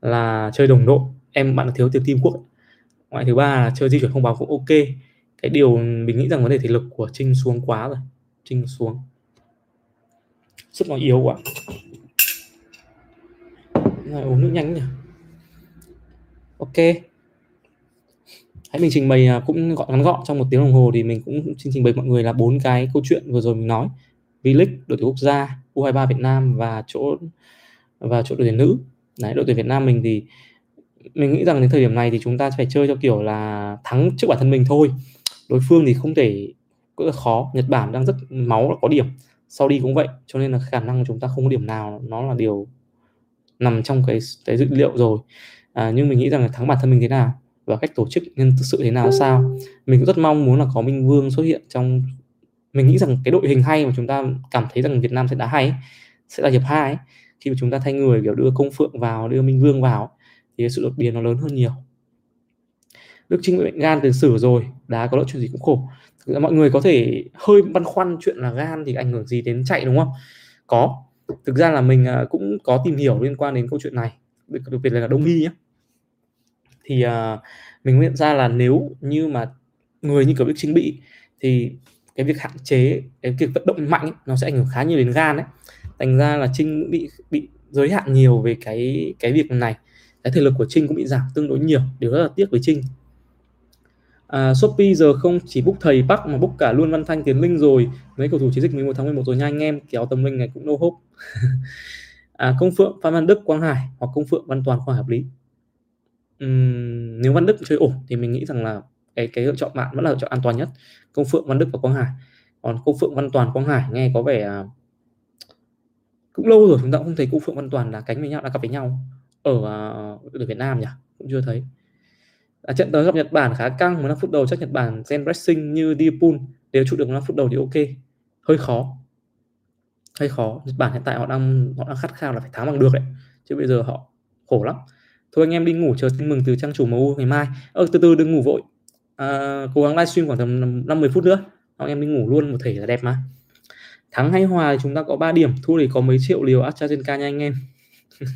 là chơi đồng đội em bạn thiếu tiêu team quốc ngoại thứ ba là chơi di chuyển không báo cũng ok. Cái điều mình nghĩ rằng vấn đề thể lực của Trinh xuống quá rồi. Trinh xuống. Sức nó yếu quá. Này uống nước nhanh nhỉ? Ok. Hãy mình trình bày à, cũng gọn ngắn gọn. Trong một tiếng đồng hồ thì mình cũng xin trình bày mọi người là bốn cái câu chuyện vừa rồi mình nói. V-League, đội tuyển quốc gia U23 Việt Nam và chỗ và chỗ đội tuyển nữ. Đấy, đội tuyển Việt Nam mình thì mình nghĩ rằng đến thời điểm này thì chúng ta phải chơi cho kiểu là thắng trước bản thân mình thôi. Đối phương thì không thể rất là khó. Nhật Bản đang rất máu là có điểm. Sau đi cũng vậy cho nên là khả năng chúng ta không có điểm nào nó là điều nằm trong cái cái dữ liệu rồi. À, nhưng mình nghĩ rằng là thắng bản thân mình thế nào và cách tổ chức nhân sự thế nào sao? Mình cũng rất mong muốn là có Minh Vương xuất hiện trong mình nghĩ rằng cái đội hình hay mà chúng ta cảm thấy rằng Việt Nam sẽ đá hay sẽ là hiệp hai khi mà chúng ta thay người kiểu đưa công phượng vào đưa Minh Vương vào thì sự đột biến nó lớn hơn nhiều. Đức Trinh bị bệnh gan tiền sử rồi đá có lỗi chuyện gì cũng khổ. Mọi người có thể hơi băn khoăn chuyện là gan thì ảnh hưởng gì đến chạy đúng không? Có. Thực ra là mình à, cũng có tìm hiểu liên quan đến câu chuyện này đặc biệt là đông y nhé thì uh, mình nhận ra là nếu như mà người như kiểu Đức Trinh bị thì cái việc hạn chế cái việc vận động mạnh ấy, nó sẽ ảnh hưởng khá nhiều đến gan đấy. Thành ra là Trinh bị bị giới hạn nhiều về cái cái việc này cái thể lực của Trinh cũng bị giảm tương đối nhiều điều rất là tiếc với Trinh. À, Shopee giờ không chỉ book thầy Bắc mà book cả luôn Văn Thanh Tiến Linh rồi. Mấy cầu thủ chiến dịch 11 tháng 11 rồi nha anh em kéo tâm linh này cũng no hope à, Công Phượng Phan Văn Đức Quang Hải hoặc Công Phượng Văn Toàn Khoa hợp lý. Uhm, nếu Văn Đức chơi ổn thì mình nghĩ rằng là cái cái lựa chọn bạn vẫn là lựa chọn an toàn nhất. Công Phượng Văn Đức và Quang Hải. Còn Công Phượng Văn Toàn Quang Hải nghe có vẻ à, cũng lâu rồi chúng ta cũng không thấy Công Phượng Văn Toàn là cánh với nhau là cặp với nhau ở à, ở Việt Nam nhỉ? Cũng chưa thấy. À, trận tới gặp Nhật Bản khá căng 15 phút đầu chắc Nhật Bản gen pressing như Liverpool nếu trụ được 15 phút đầu thì ok. Hơi khó. Hơi khó. Nhật Bản hiện tại họ đang họ đang khát khao là phải thắng bằng được đấy chứ bây giờ họ khổ lắm. Thôi anh em đi ngủ chờ tin mừng từ trang chủ MU ngày mai. Ơ từ từ đừng ngủ vội. À, cố gắng livestream khoảng tầm 50 phút nữa. Anh em đi ngủ luôn một thể là đẹp mà. Thắng hay hòa thì chúng ta có 3 điểm thua thì có mấy triệu liều AstraZeneca nha anh em.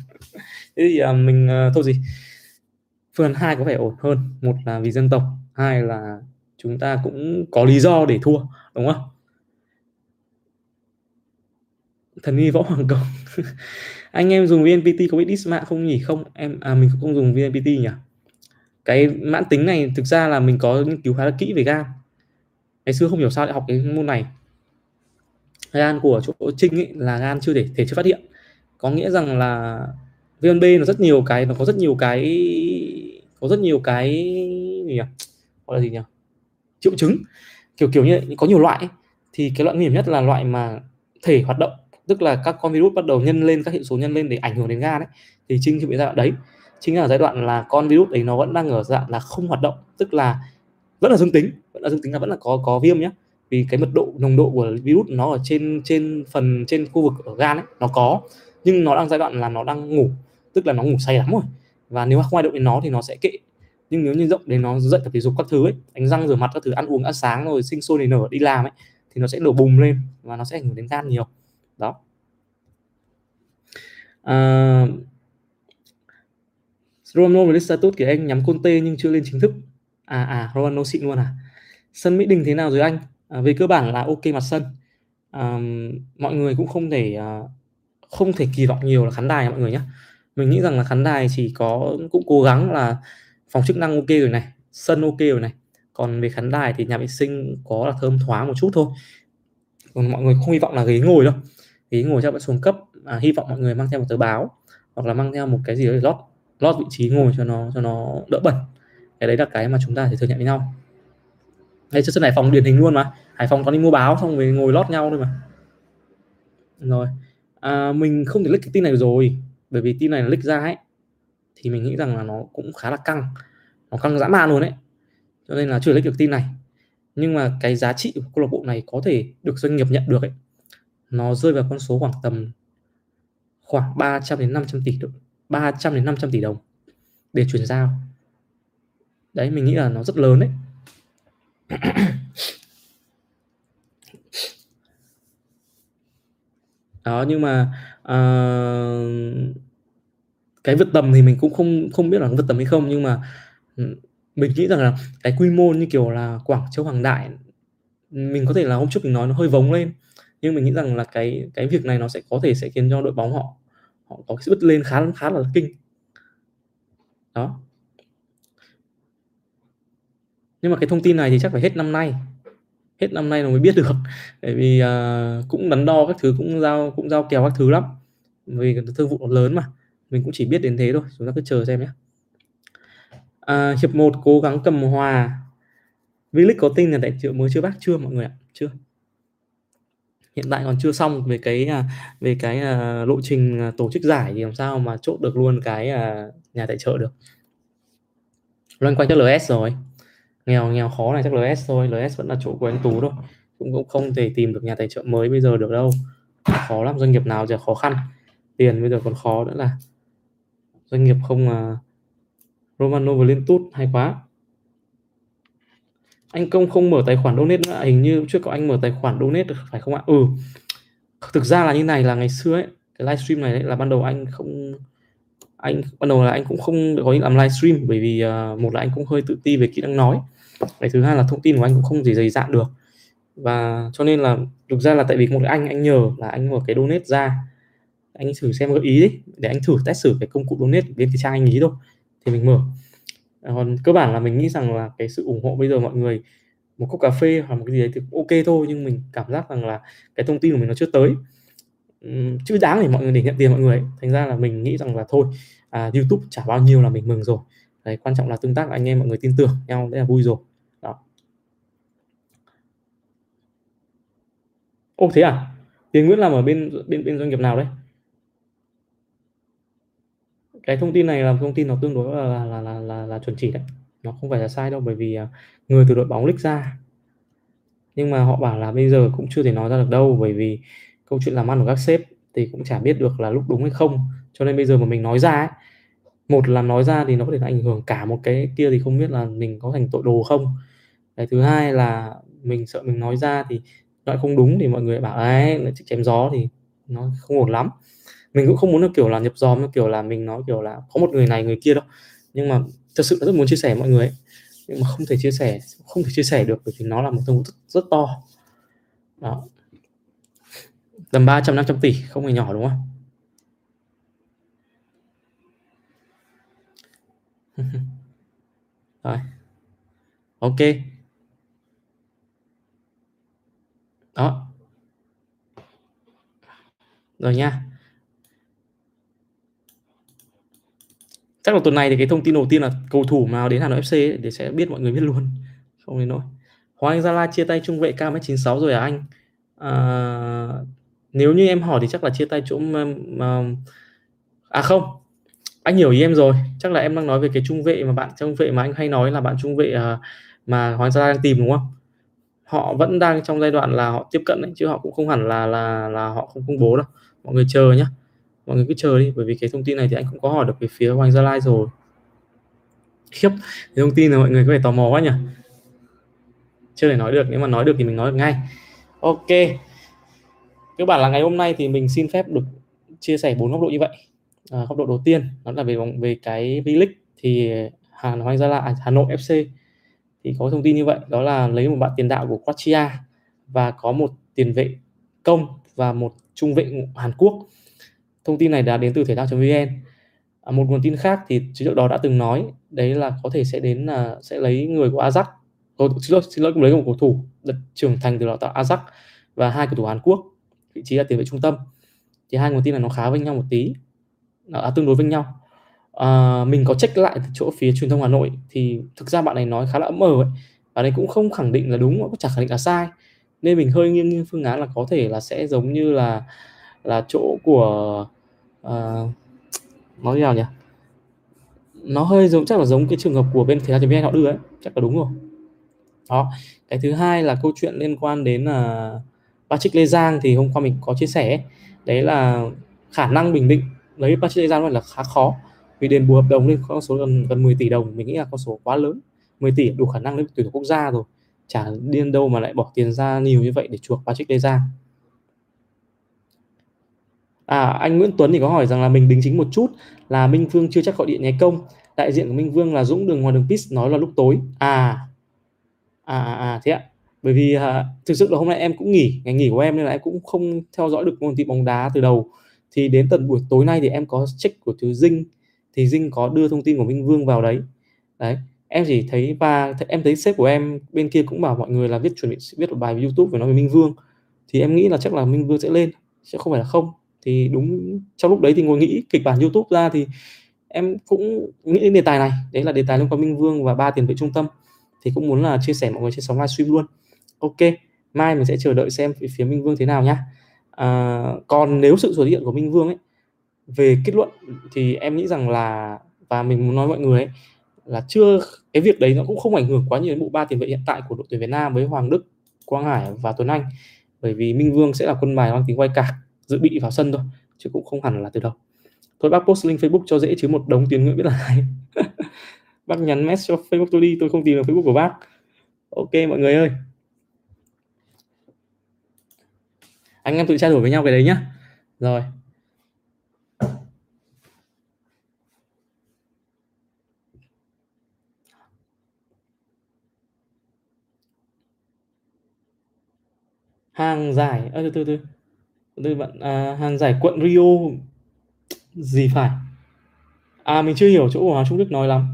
thế thì uh, mình uh, thôi gì? Phương án hai có vẻ ổn hơn. Một là vì dân tộc hai là chúng ta cũng có lý do để thua đúng không? Thần y võ hoàng công. Anh em dùng vnpt có biết dis mạng không nhỉ? Không em à mình không dùng vnpt nhỉ? Cái mãn tính này thực ra là mình có nghiên cứu khá là kỹ về gan. Ngày xưa không hiểu sao lại học cái môn này. Gan của chỗ trinh ấy là gan chưa thể thể chưa phát hiện. Có nghĩa rằng là VNB nó rất nhiều cái, nó có rất nhiều cái, có rất nhiều cái gì nhỉ? Gọi là gì nhỉ? Triệu chứng. Kiểu kiểu như có nhiều loại ấy. thì cái loại nguy hiểm nhất là loại mà thể hoạt động, tức là các con virus bắt đầu nhân lên, các hệ số nhân lên để ảnh hưởng đến gan ấy. Thì chính cái bị giai đoạn đấy. Chính là giai đoạn là con virus đấy nó vẫn đang ở dạng là không hoạt động, tức là vẫn là dương tính, vẫn là dương tính là vẫn là có có viêm nhé vì cái mật độ, nồng độ của virus nó ở trên trên phần, trên khu vực ở gan ấy, nó có. Nhưng nó đang giai đoạn là nó đang ngủ tức là nó ngủ say lắm rồi. Và nếu không ai động đến nó thì nó sẽ kệ. Nhưng nếu như rộng đến nó dậy tập thể dục các thứ ấy đánh răng rửa mặt các thứ ăn uống ăn sáng rồi sinh sôi nảy nở đi làm ấy thì nó sẽ đổ bùng lên và nó sẽ ảnh hưởng đến gan nhiều. Đó. À, Romano với status của anh nhắm Conte nhưng chưa lên chính thức. À à Romano xịn luôn à? Sân Mỹ Đình thế nào rồi anh? À, về cơ bản là ok mặt sân. À, mọi người cũng không thể à, không thể kỳ vọng nhiều là khán đài mọi người nhé mình nghĩ rằng là khán đài chỉ có cũng cố gắng là phòng chức năng ok rồi này sân ok rồi này. Còn về khán đài thì nhà vệ sinh có là thơm thoáng một chút thôi. Còn mọi người không hy vọng là ghế ngồi đâu. Ghế ngồi chắc vẫn xuống cấp à, hy vọng mọi người mang theo một tờ báo hoặc là mang theo một cái gì đó để lót lót vị trí ngồi cho nó cho nó đỡ bẩn. Cái đấy là cái mà chúng ta phải thừa nhận với nhau. Đây cho sân Hải Phòng điển hình luôn mà. Hải Phòng có đi mua báo xong rồi ngồi lót nhau thôi mà. Rồi à, mình không thể lấy cái tin này rồi bởi vì tin này là lích ra ấy, thì mình nghĩ rằng là nó cũng khá là căng, nó căng dã man luôn đấy cho nên là chưa lấy được tin này. Nhưng mà cái giá trị của câu lạc bộ này có thể được doanh nghiệp nhận được ấy, nó rơi vào con số khoảng tầm khoảng 300 đến 500 tỷ đồng 300 đến 500 tỷ đồng để chuyển giao. Đấy, mình nghĩ là nó rất lớn đấy đó, nhưng mà uh, cái vượt tầm thì mình cũng không không biết là vượt tầm hay không nhưng mà ừ, mình nghĩ rằng là cái quy mô như kiểu là Quảng Châu Hoàng Đại mình có thể là hôm trước mình nói nó hơi vống lên nhưng mình nghĩ rằng là cái cái việc này nó sẽ có thể sẽ khiến cho đội bóng họ họ có sự bứt lên khá khá là kinh. Đó. Nhưng mà cái thông tin này thì chắc phải hết năm nay hết năm nay nó mới biết được bởi vì uh, cũng đắn đo các thứ cũng giao cũng giao kèo các thứ lắm vì thương vụ nó lớn mà. Mình cũng chỉ biết đến thế thôi chúng ta cứ chờ xem nhé. À, hiệp 1 cố gắng cầm hòa. V-League có tin là tại triệu mới chưa bác? Chưa mọi người ạ chưa. Hiện tại còn chưa xong về cái à, về cái uh, lộ trình à, tổ chức giải thì làm sao mà chốt được luôn cái uh, nhà tài trợ được. Loanh quanh chắc LS rồi. Nghèo nghèo khó này chắc LS thôi LS vẫn là chỗ của anh Tú thôi. Cũng cũng không thể tìm được nhà tài trợ mới bây giờ được đâu. Khó lắm doanh nghiệp nào giờ khó khăn tiền bây giờ còn khó nữa là doanh nghiệp không uh, Romano và Liên Tút hay quá. Anh công không mở tài khoản donate nữa à, hình như trước có anh mở tài khoản donate được phải không ạ? Ừ. Thực ra là như này là ngày xưa ấy cái livestream này ấy, là ban đầu anh không anh ban đầu là anh cũng không có ý làm livestream bởi vì uh, một là anh cũng hơi tự ti về kỹ năng nói cái thứ hai là thông tin của anh cũng không gì dày dạn được. Và cho nên là thực ra là tại vì một anh anh nhờ là anh mở cái donate ra anh thử xem gợi ý đi để anh thử test thử cái công cụ donate bên cái trang anh ý thôi thì mình mở. À, còn cơ bản là mình nghĩ rằng là cái sự ủng hộ bây giờ mọi người một cốc cà phê hoặc một cái gì đấy thì cũng ok thôi nhưng mình cảm giác rằng là cái thông tin của mình nó chưa tới. Chứ đáng để mọi người để nhận tiền mọi người ấy. thành ra là mình nghĩ rằng là thôi à, YouTube trả bao nhiêu là mình mừng rồi. Đấy quan trọng là tương tác anh em mọi người tin tưởng nhau đấy là vui rồi. Đó. Ô thế à? Tiền Nguyễn làm ở bên bên bên doanh nghiệp nào đấy? Cái thông tin này là thông tin nó tương đối là là là là, là chuẩn chỉ đấy. Nó không phải là sai đâu bởi vì à, người từ đội bóng lích ra. Nhưng mà họ bảo là bây giờ cũng chưa thể nói ra được đâu bởi vì câu chuyện làm ăn của các sếp thì cũng chả biết được là lúc đúng hay không. Cho nên bây giờ mà mình nói ra ấy, một là nói ra thì nó có thể ảnh hưởng cả một cái kia thì không biết là mình có thành tội đồ không. Cái thứ hai là mình sợ mình nói ra thì lại không đúng thì mọi người bảo ấy là chém gió thì nó không ổn lắm mình cũng không muốn là kiểu là nhập dòm như kiểu là mình nói kiểu là có một người này người kia đâu. Nhưng mà thật sự là rất muốn chia sẻ với mọi người ấy. nhưng mà không thể chia sẻ không thể chia sẻ được bởi vì nó là một thông rất, rất to. Đó. Tầm 300 500 tỷ không hề nhỏ đúng không? Rồi. Ok. Đó. Rồi nha. Chắc là tuần này thì cái thông tin đầu tiên là cầu thủ nào đến Hà Nội FC ấy, để sẽ biết mọi người biết luôn. Không đến nỗi. Hoàng Anh Gia la chia tay trung vệ cao mét 96 rồi à anh? À, nếu như em hỏi thì chắc là chia tay chỗ um, à không. Anh hiểu ý em rồi. Chắc là em đang nói về cái trung vệ mà bạn trung vệ mà anh hay nói là bạn trung vệ uh, mà Hoàng Gia La đang tìm đúng không? Họ vẫn đang trong giai đoạn là họ tiếp cận đấy chứ họ cũng không hẳn là là là họ không công bố đâu. Mọi người chờ nhé mọi người cứ chờ đi bởi vì cái thông tin này thì anh cũng có hỏi được về phía Hoàng Gia Lai rồi. Khiếp cái thông tin là mọi người có vẻ tò mò quá nhỉ? Chưa thể nói được nếu mà nói được thì mình nói được ngay. Ok. Cơ bản là ngày hôm nay thì mình xin phép được chia sẻ bốn góc độ như vậy. À, góc độ đầu tiên đó là về về cái V-League thì Hà Hoàng Gia Lai à, Hà Nội FC thì có thông tin như vậy đó là lấy một bạn tiền đạo của Croatia và có một tiền vệ công và một trung vệ Hàn Quốc thông tin này đã đến từ thể thao.vn À, một nguồn tin khác thì trước đó đã từng nói đấy là có thể sẽ đến là sẽ lấy người của Ajax. Xin lỗi, xin lỗi lấy một cầu thủ được trưởng thành từ đào tạo Ajax và hai cầu thủ Hàn Quốc, vị trí là tiền vệ trung tâm. Thì hai nguồn tin này nó khá với nhau một tí. À, tương đối với nhau. À, mình có check lại từ chỗ phía truyền thông Hà Nội thì thực ra bạn này nói khá là ấm mờ ấy. và đây cũng không khẳng định là đúng, cũng chẳng khẳng định là sai. Nên mình hơi nghiêng nghiêng phương án là có thể là sẽ giống như là là chỗ của uh, nói như nào nhỉ? Nó hơi giống chắc là giống cái trường hợp của bên thể thao vn họ đưa ấy chắc là đúng rồi. Đó cái thứ hai là câu chuyện liên quan đến là Patrick Lê Giang thì hôm qua mình có chia sẻ đấy là khả năng bình định lấy Patrick Lê Giang là khá khó vì đền bù hợp đồng lên con số gần gần 10 tỷ đồng. Mình nghĩ là con số quá lớn 10 tỷ đủ khả năng lên tuyển quốc gia rồi. Chả điên đâu mà lại bỏ tiền ra nhiều như vậy để chuộc Patrick Lê Giang À, anh Nguyễn Tuấn thì có hỏi rằng là mình đính chính một chút là Minh phương chưa chắc gọi điện nháy công. Đại diện của Minh Vương là Dũng đường Hoàng đường Pis nói là lúc tối. À, à, à, à thế ạ. Bởi vì à, thực sự là hôm nay em cũng nghỉ, ngày nghỉ của em nên là em cũng không theo dõi được môn thi bóng đá từ đầu. Thì đến tận buổi tối nay thì em có check của thứ Dinh thì Dinh có đưa thông tin của Minh Vương vào đấy. Đấy, em chỉ thấy và em thấy sếp của em bên kia cũng bảo mọi người là viết chuẩn bị viết một bài về YouTube về nói về Minh Vương. Thì em nghĩ là chắc là Minh Vương sẽ lên, chứ không phải là không thì đúng trong lúc đấy thì ngồi nghĩ kịch bản YouTube ra thì em cũng nghĩ đến đề tài này. Đấy là đề tài liên quan Minh Vương và ba tiền vệ trung tâm. Thì cũng muốn là chia sẻ mọi người trên sóng livestream luôn. Ok mai mình sẽ chờ đợi xem phía Minh Vương thế nào nhá. À, còn nếu sự xuất hiện của Minh Vương ấy về kết luận thì em nghĩ rằng là và mình muốn nói mọi người ấy là chưa cái việc đấy nó cũng không ảnh hưởng quá nhiều đến bộ ba tiền vệ hiện tại của đội tuyển Việt Nam với Hoàng Đức, Quang Hải và Tuấn Anh. Bởi vì Minh Vương sẽ là quân bài mang tính quay cạc dự bị vào sân thôi chứ cũng không hẳn là từ đầu. Thôi bác post link Facebook cho dễ chứ một đống tiền ngữ biết là ai bác nhắn mess cho Facebook tôi đi tôi không tìm được Facebook của bác. Ok mọi người ơi. Anh em tự trao đổi với nhau cái đấy nhá. Rồi. Hàng dài. À, từ từ từ đây bạn à, hàng giải quận Rio gì phải? À mình chưa hiểu chỗ của Hoàng Trung Đức nói lắm.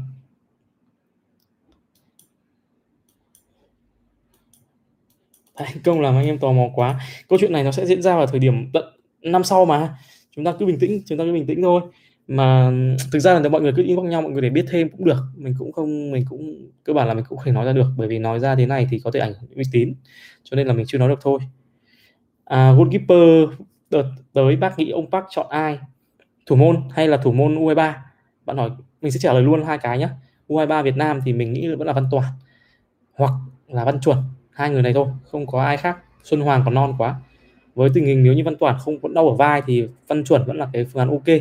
Thành công làm anh em tò mò quá. Câu chuyện này nó sẽ diễn ra vào thời điểm tận năm sau mà. Chúng ta cứ bình tĩnh chúng ta cứ bình tĩnh thôi. Mà thực ra là mọi người cứ inbox nhau mọi người để biết thêm cũng được. Mình cũng không mình cũng cơ bản là mình cũng không thể nói ra được. Bởi vì nói ra thế này thì có thể ảnh hưởng uy tín. Cho nên là mình chưa nói được thôi à, goalkeeper đợt tới bác nghĩ ông Park chọn ai? Thủ môn hay là thủ môn U23 bạn hỏi mình sẽ trả lời luôn hai cái nhé U23 Việt Nam thì mình nghĩ vẫn là Văn Toàn hoặc là Văn Chuẩn. Hai người này thôi không có ai khác. Xuân Hoàng còn non quá. Với tình hình nếu như Văn Toàn không vẫn đau ở vai thì Văn Chuẩn vẫn là cái phương án ok.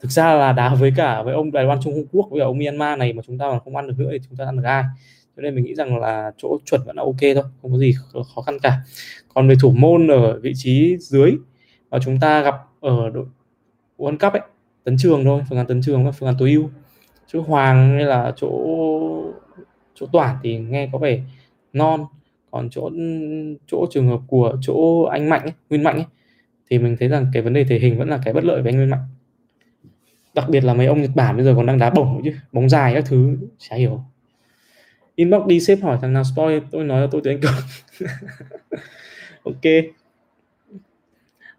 Thực ra là đá với cả với ông Đài Loan Trung Quốc với ông Myanmar này mà chúng ta còn không ăn được nữa thì chúng ta ăn được ai? Cho nên mình nghĩ rằng là chỗ chuẩn vẫn là ok thôi không có gì khó khăn cả. Còn về thủ môn ở vị trí dưới mà chúng ta gặp ở đội World Cup ấy tấn trường thôi phương án tấn trường và phương án tối ưu. Chứ Hoàng hay là chỗ chỗ Toản thì nghe có vẻ non. Còn chỗ chỗ trường hợp của chỗ anh Mạnh ấy, Nguyên Mạnh ấy, thì mình thấy rằng cái vấn đề thể hình vẫn là cái bất lợi với anh Nguyên Mạnh. Đặc biệt là mấy ông Nhật Bản bây giờ còn đang đá bổng chứ bóng dài các thứ chả hiểu inbox đi xếp hỏi thằng nào spoil tôi nói là tôi tuyển cộng ok.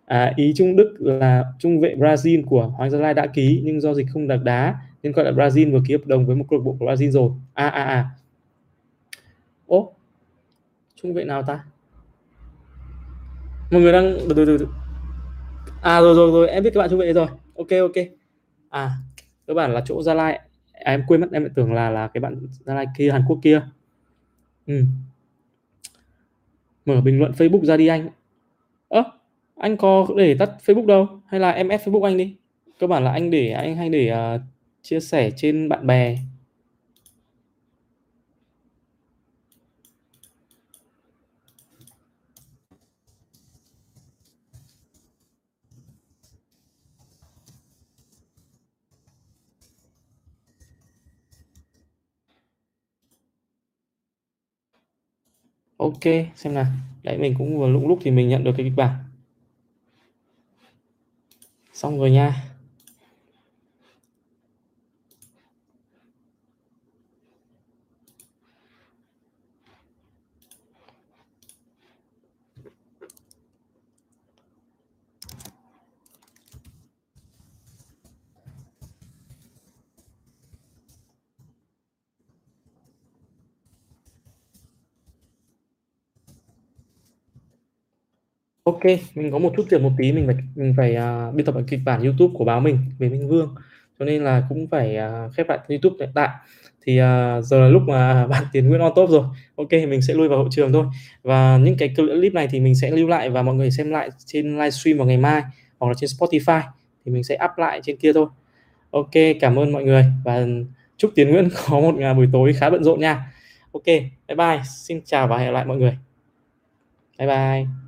À, ý Trung Đức là trung vệ Brazil của Hoàng Gia Lai đã ký nhưng do dịch không đặc đá nên gọi là Brazil vừa ký hợp đồng với một câu lạc bộ của Brazil rồi. À à à. Ố trung vệ nào ta? Mọi người đang từ từ từ à rồi rồi rồi em biết các bạn trung vệ rồi. Ok ok. À cơ bản là chỗ Gia Lai à, em quên mất em lại tưởng là là cái bạn Gia Lai kia Hàn Quốc kia. Ừ. mở bình luận Facebook ra đi anh. Ơ à, anh có để tắt Facebook đâu? Hay là em add Facebook anh đi? Cơ bản là anh để anh hay để uh, chia sẻ trên bạn bè. Ok, xem nào. Đấy, mình cũng vừa lúc lúc thì mình nhận được cái kịch bản. Xong rồi nha. OK, mình có một chút việc một tí, mình phải mình phải, à, biên tập lại kịch bản YouTube của báo mình về Minh Vương, cho nên là cũng phải, à, khép lại YouTube hiện tại. Thì, à, giờ là lúc mà bạn Tiến Nguyễn on top rồi. OK, mình sẽ lui vào hậu trường thôi. Và những cái clip này thì mình sẽ lưu lại và mọi người xem lại trên livestream vào ngày mai hoặc là trên Spotify thì mình sẽ up lại trên kia thôi. OK, cảm ơn mọi người và chúc Tiến Nguyễn có một, à, buổi tối khá bận rộn nha. OK, bye bye, xin chào và hẹn gặp lại mọi người. Bye bye.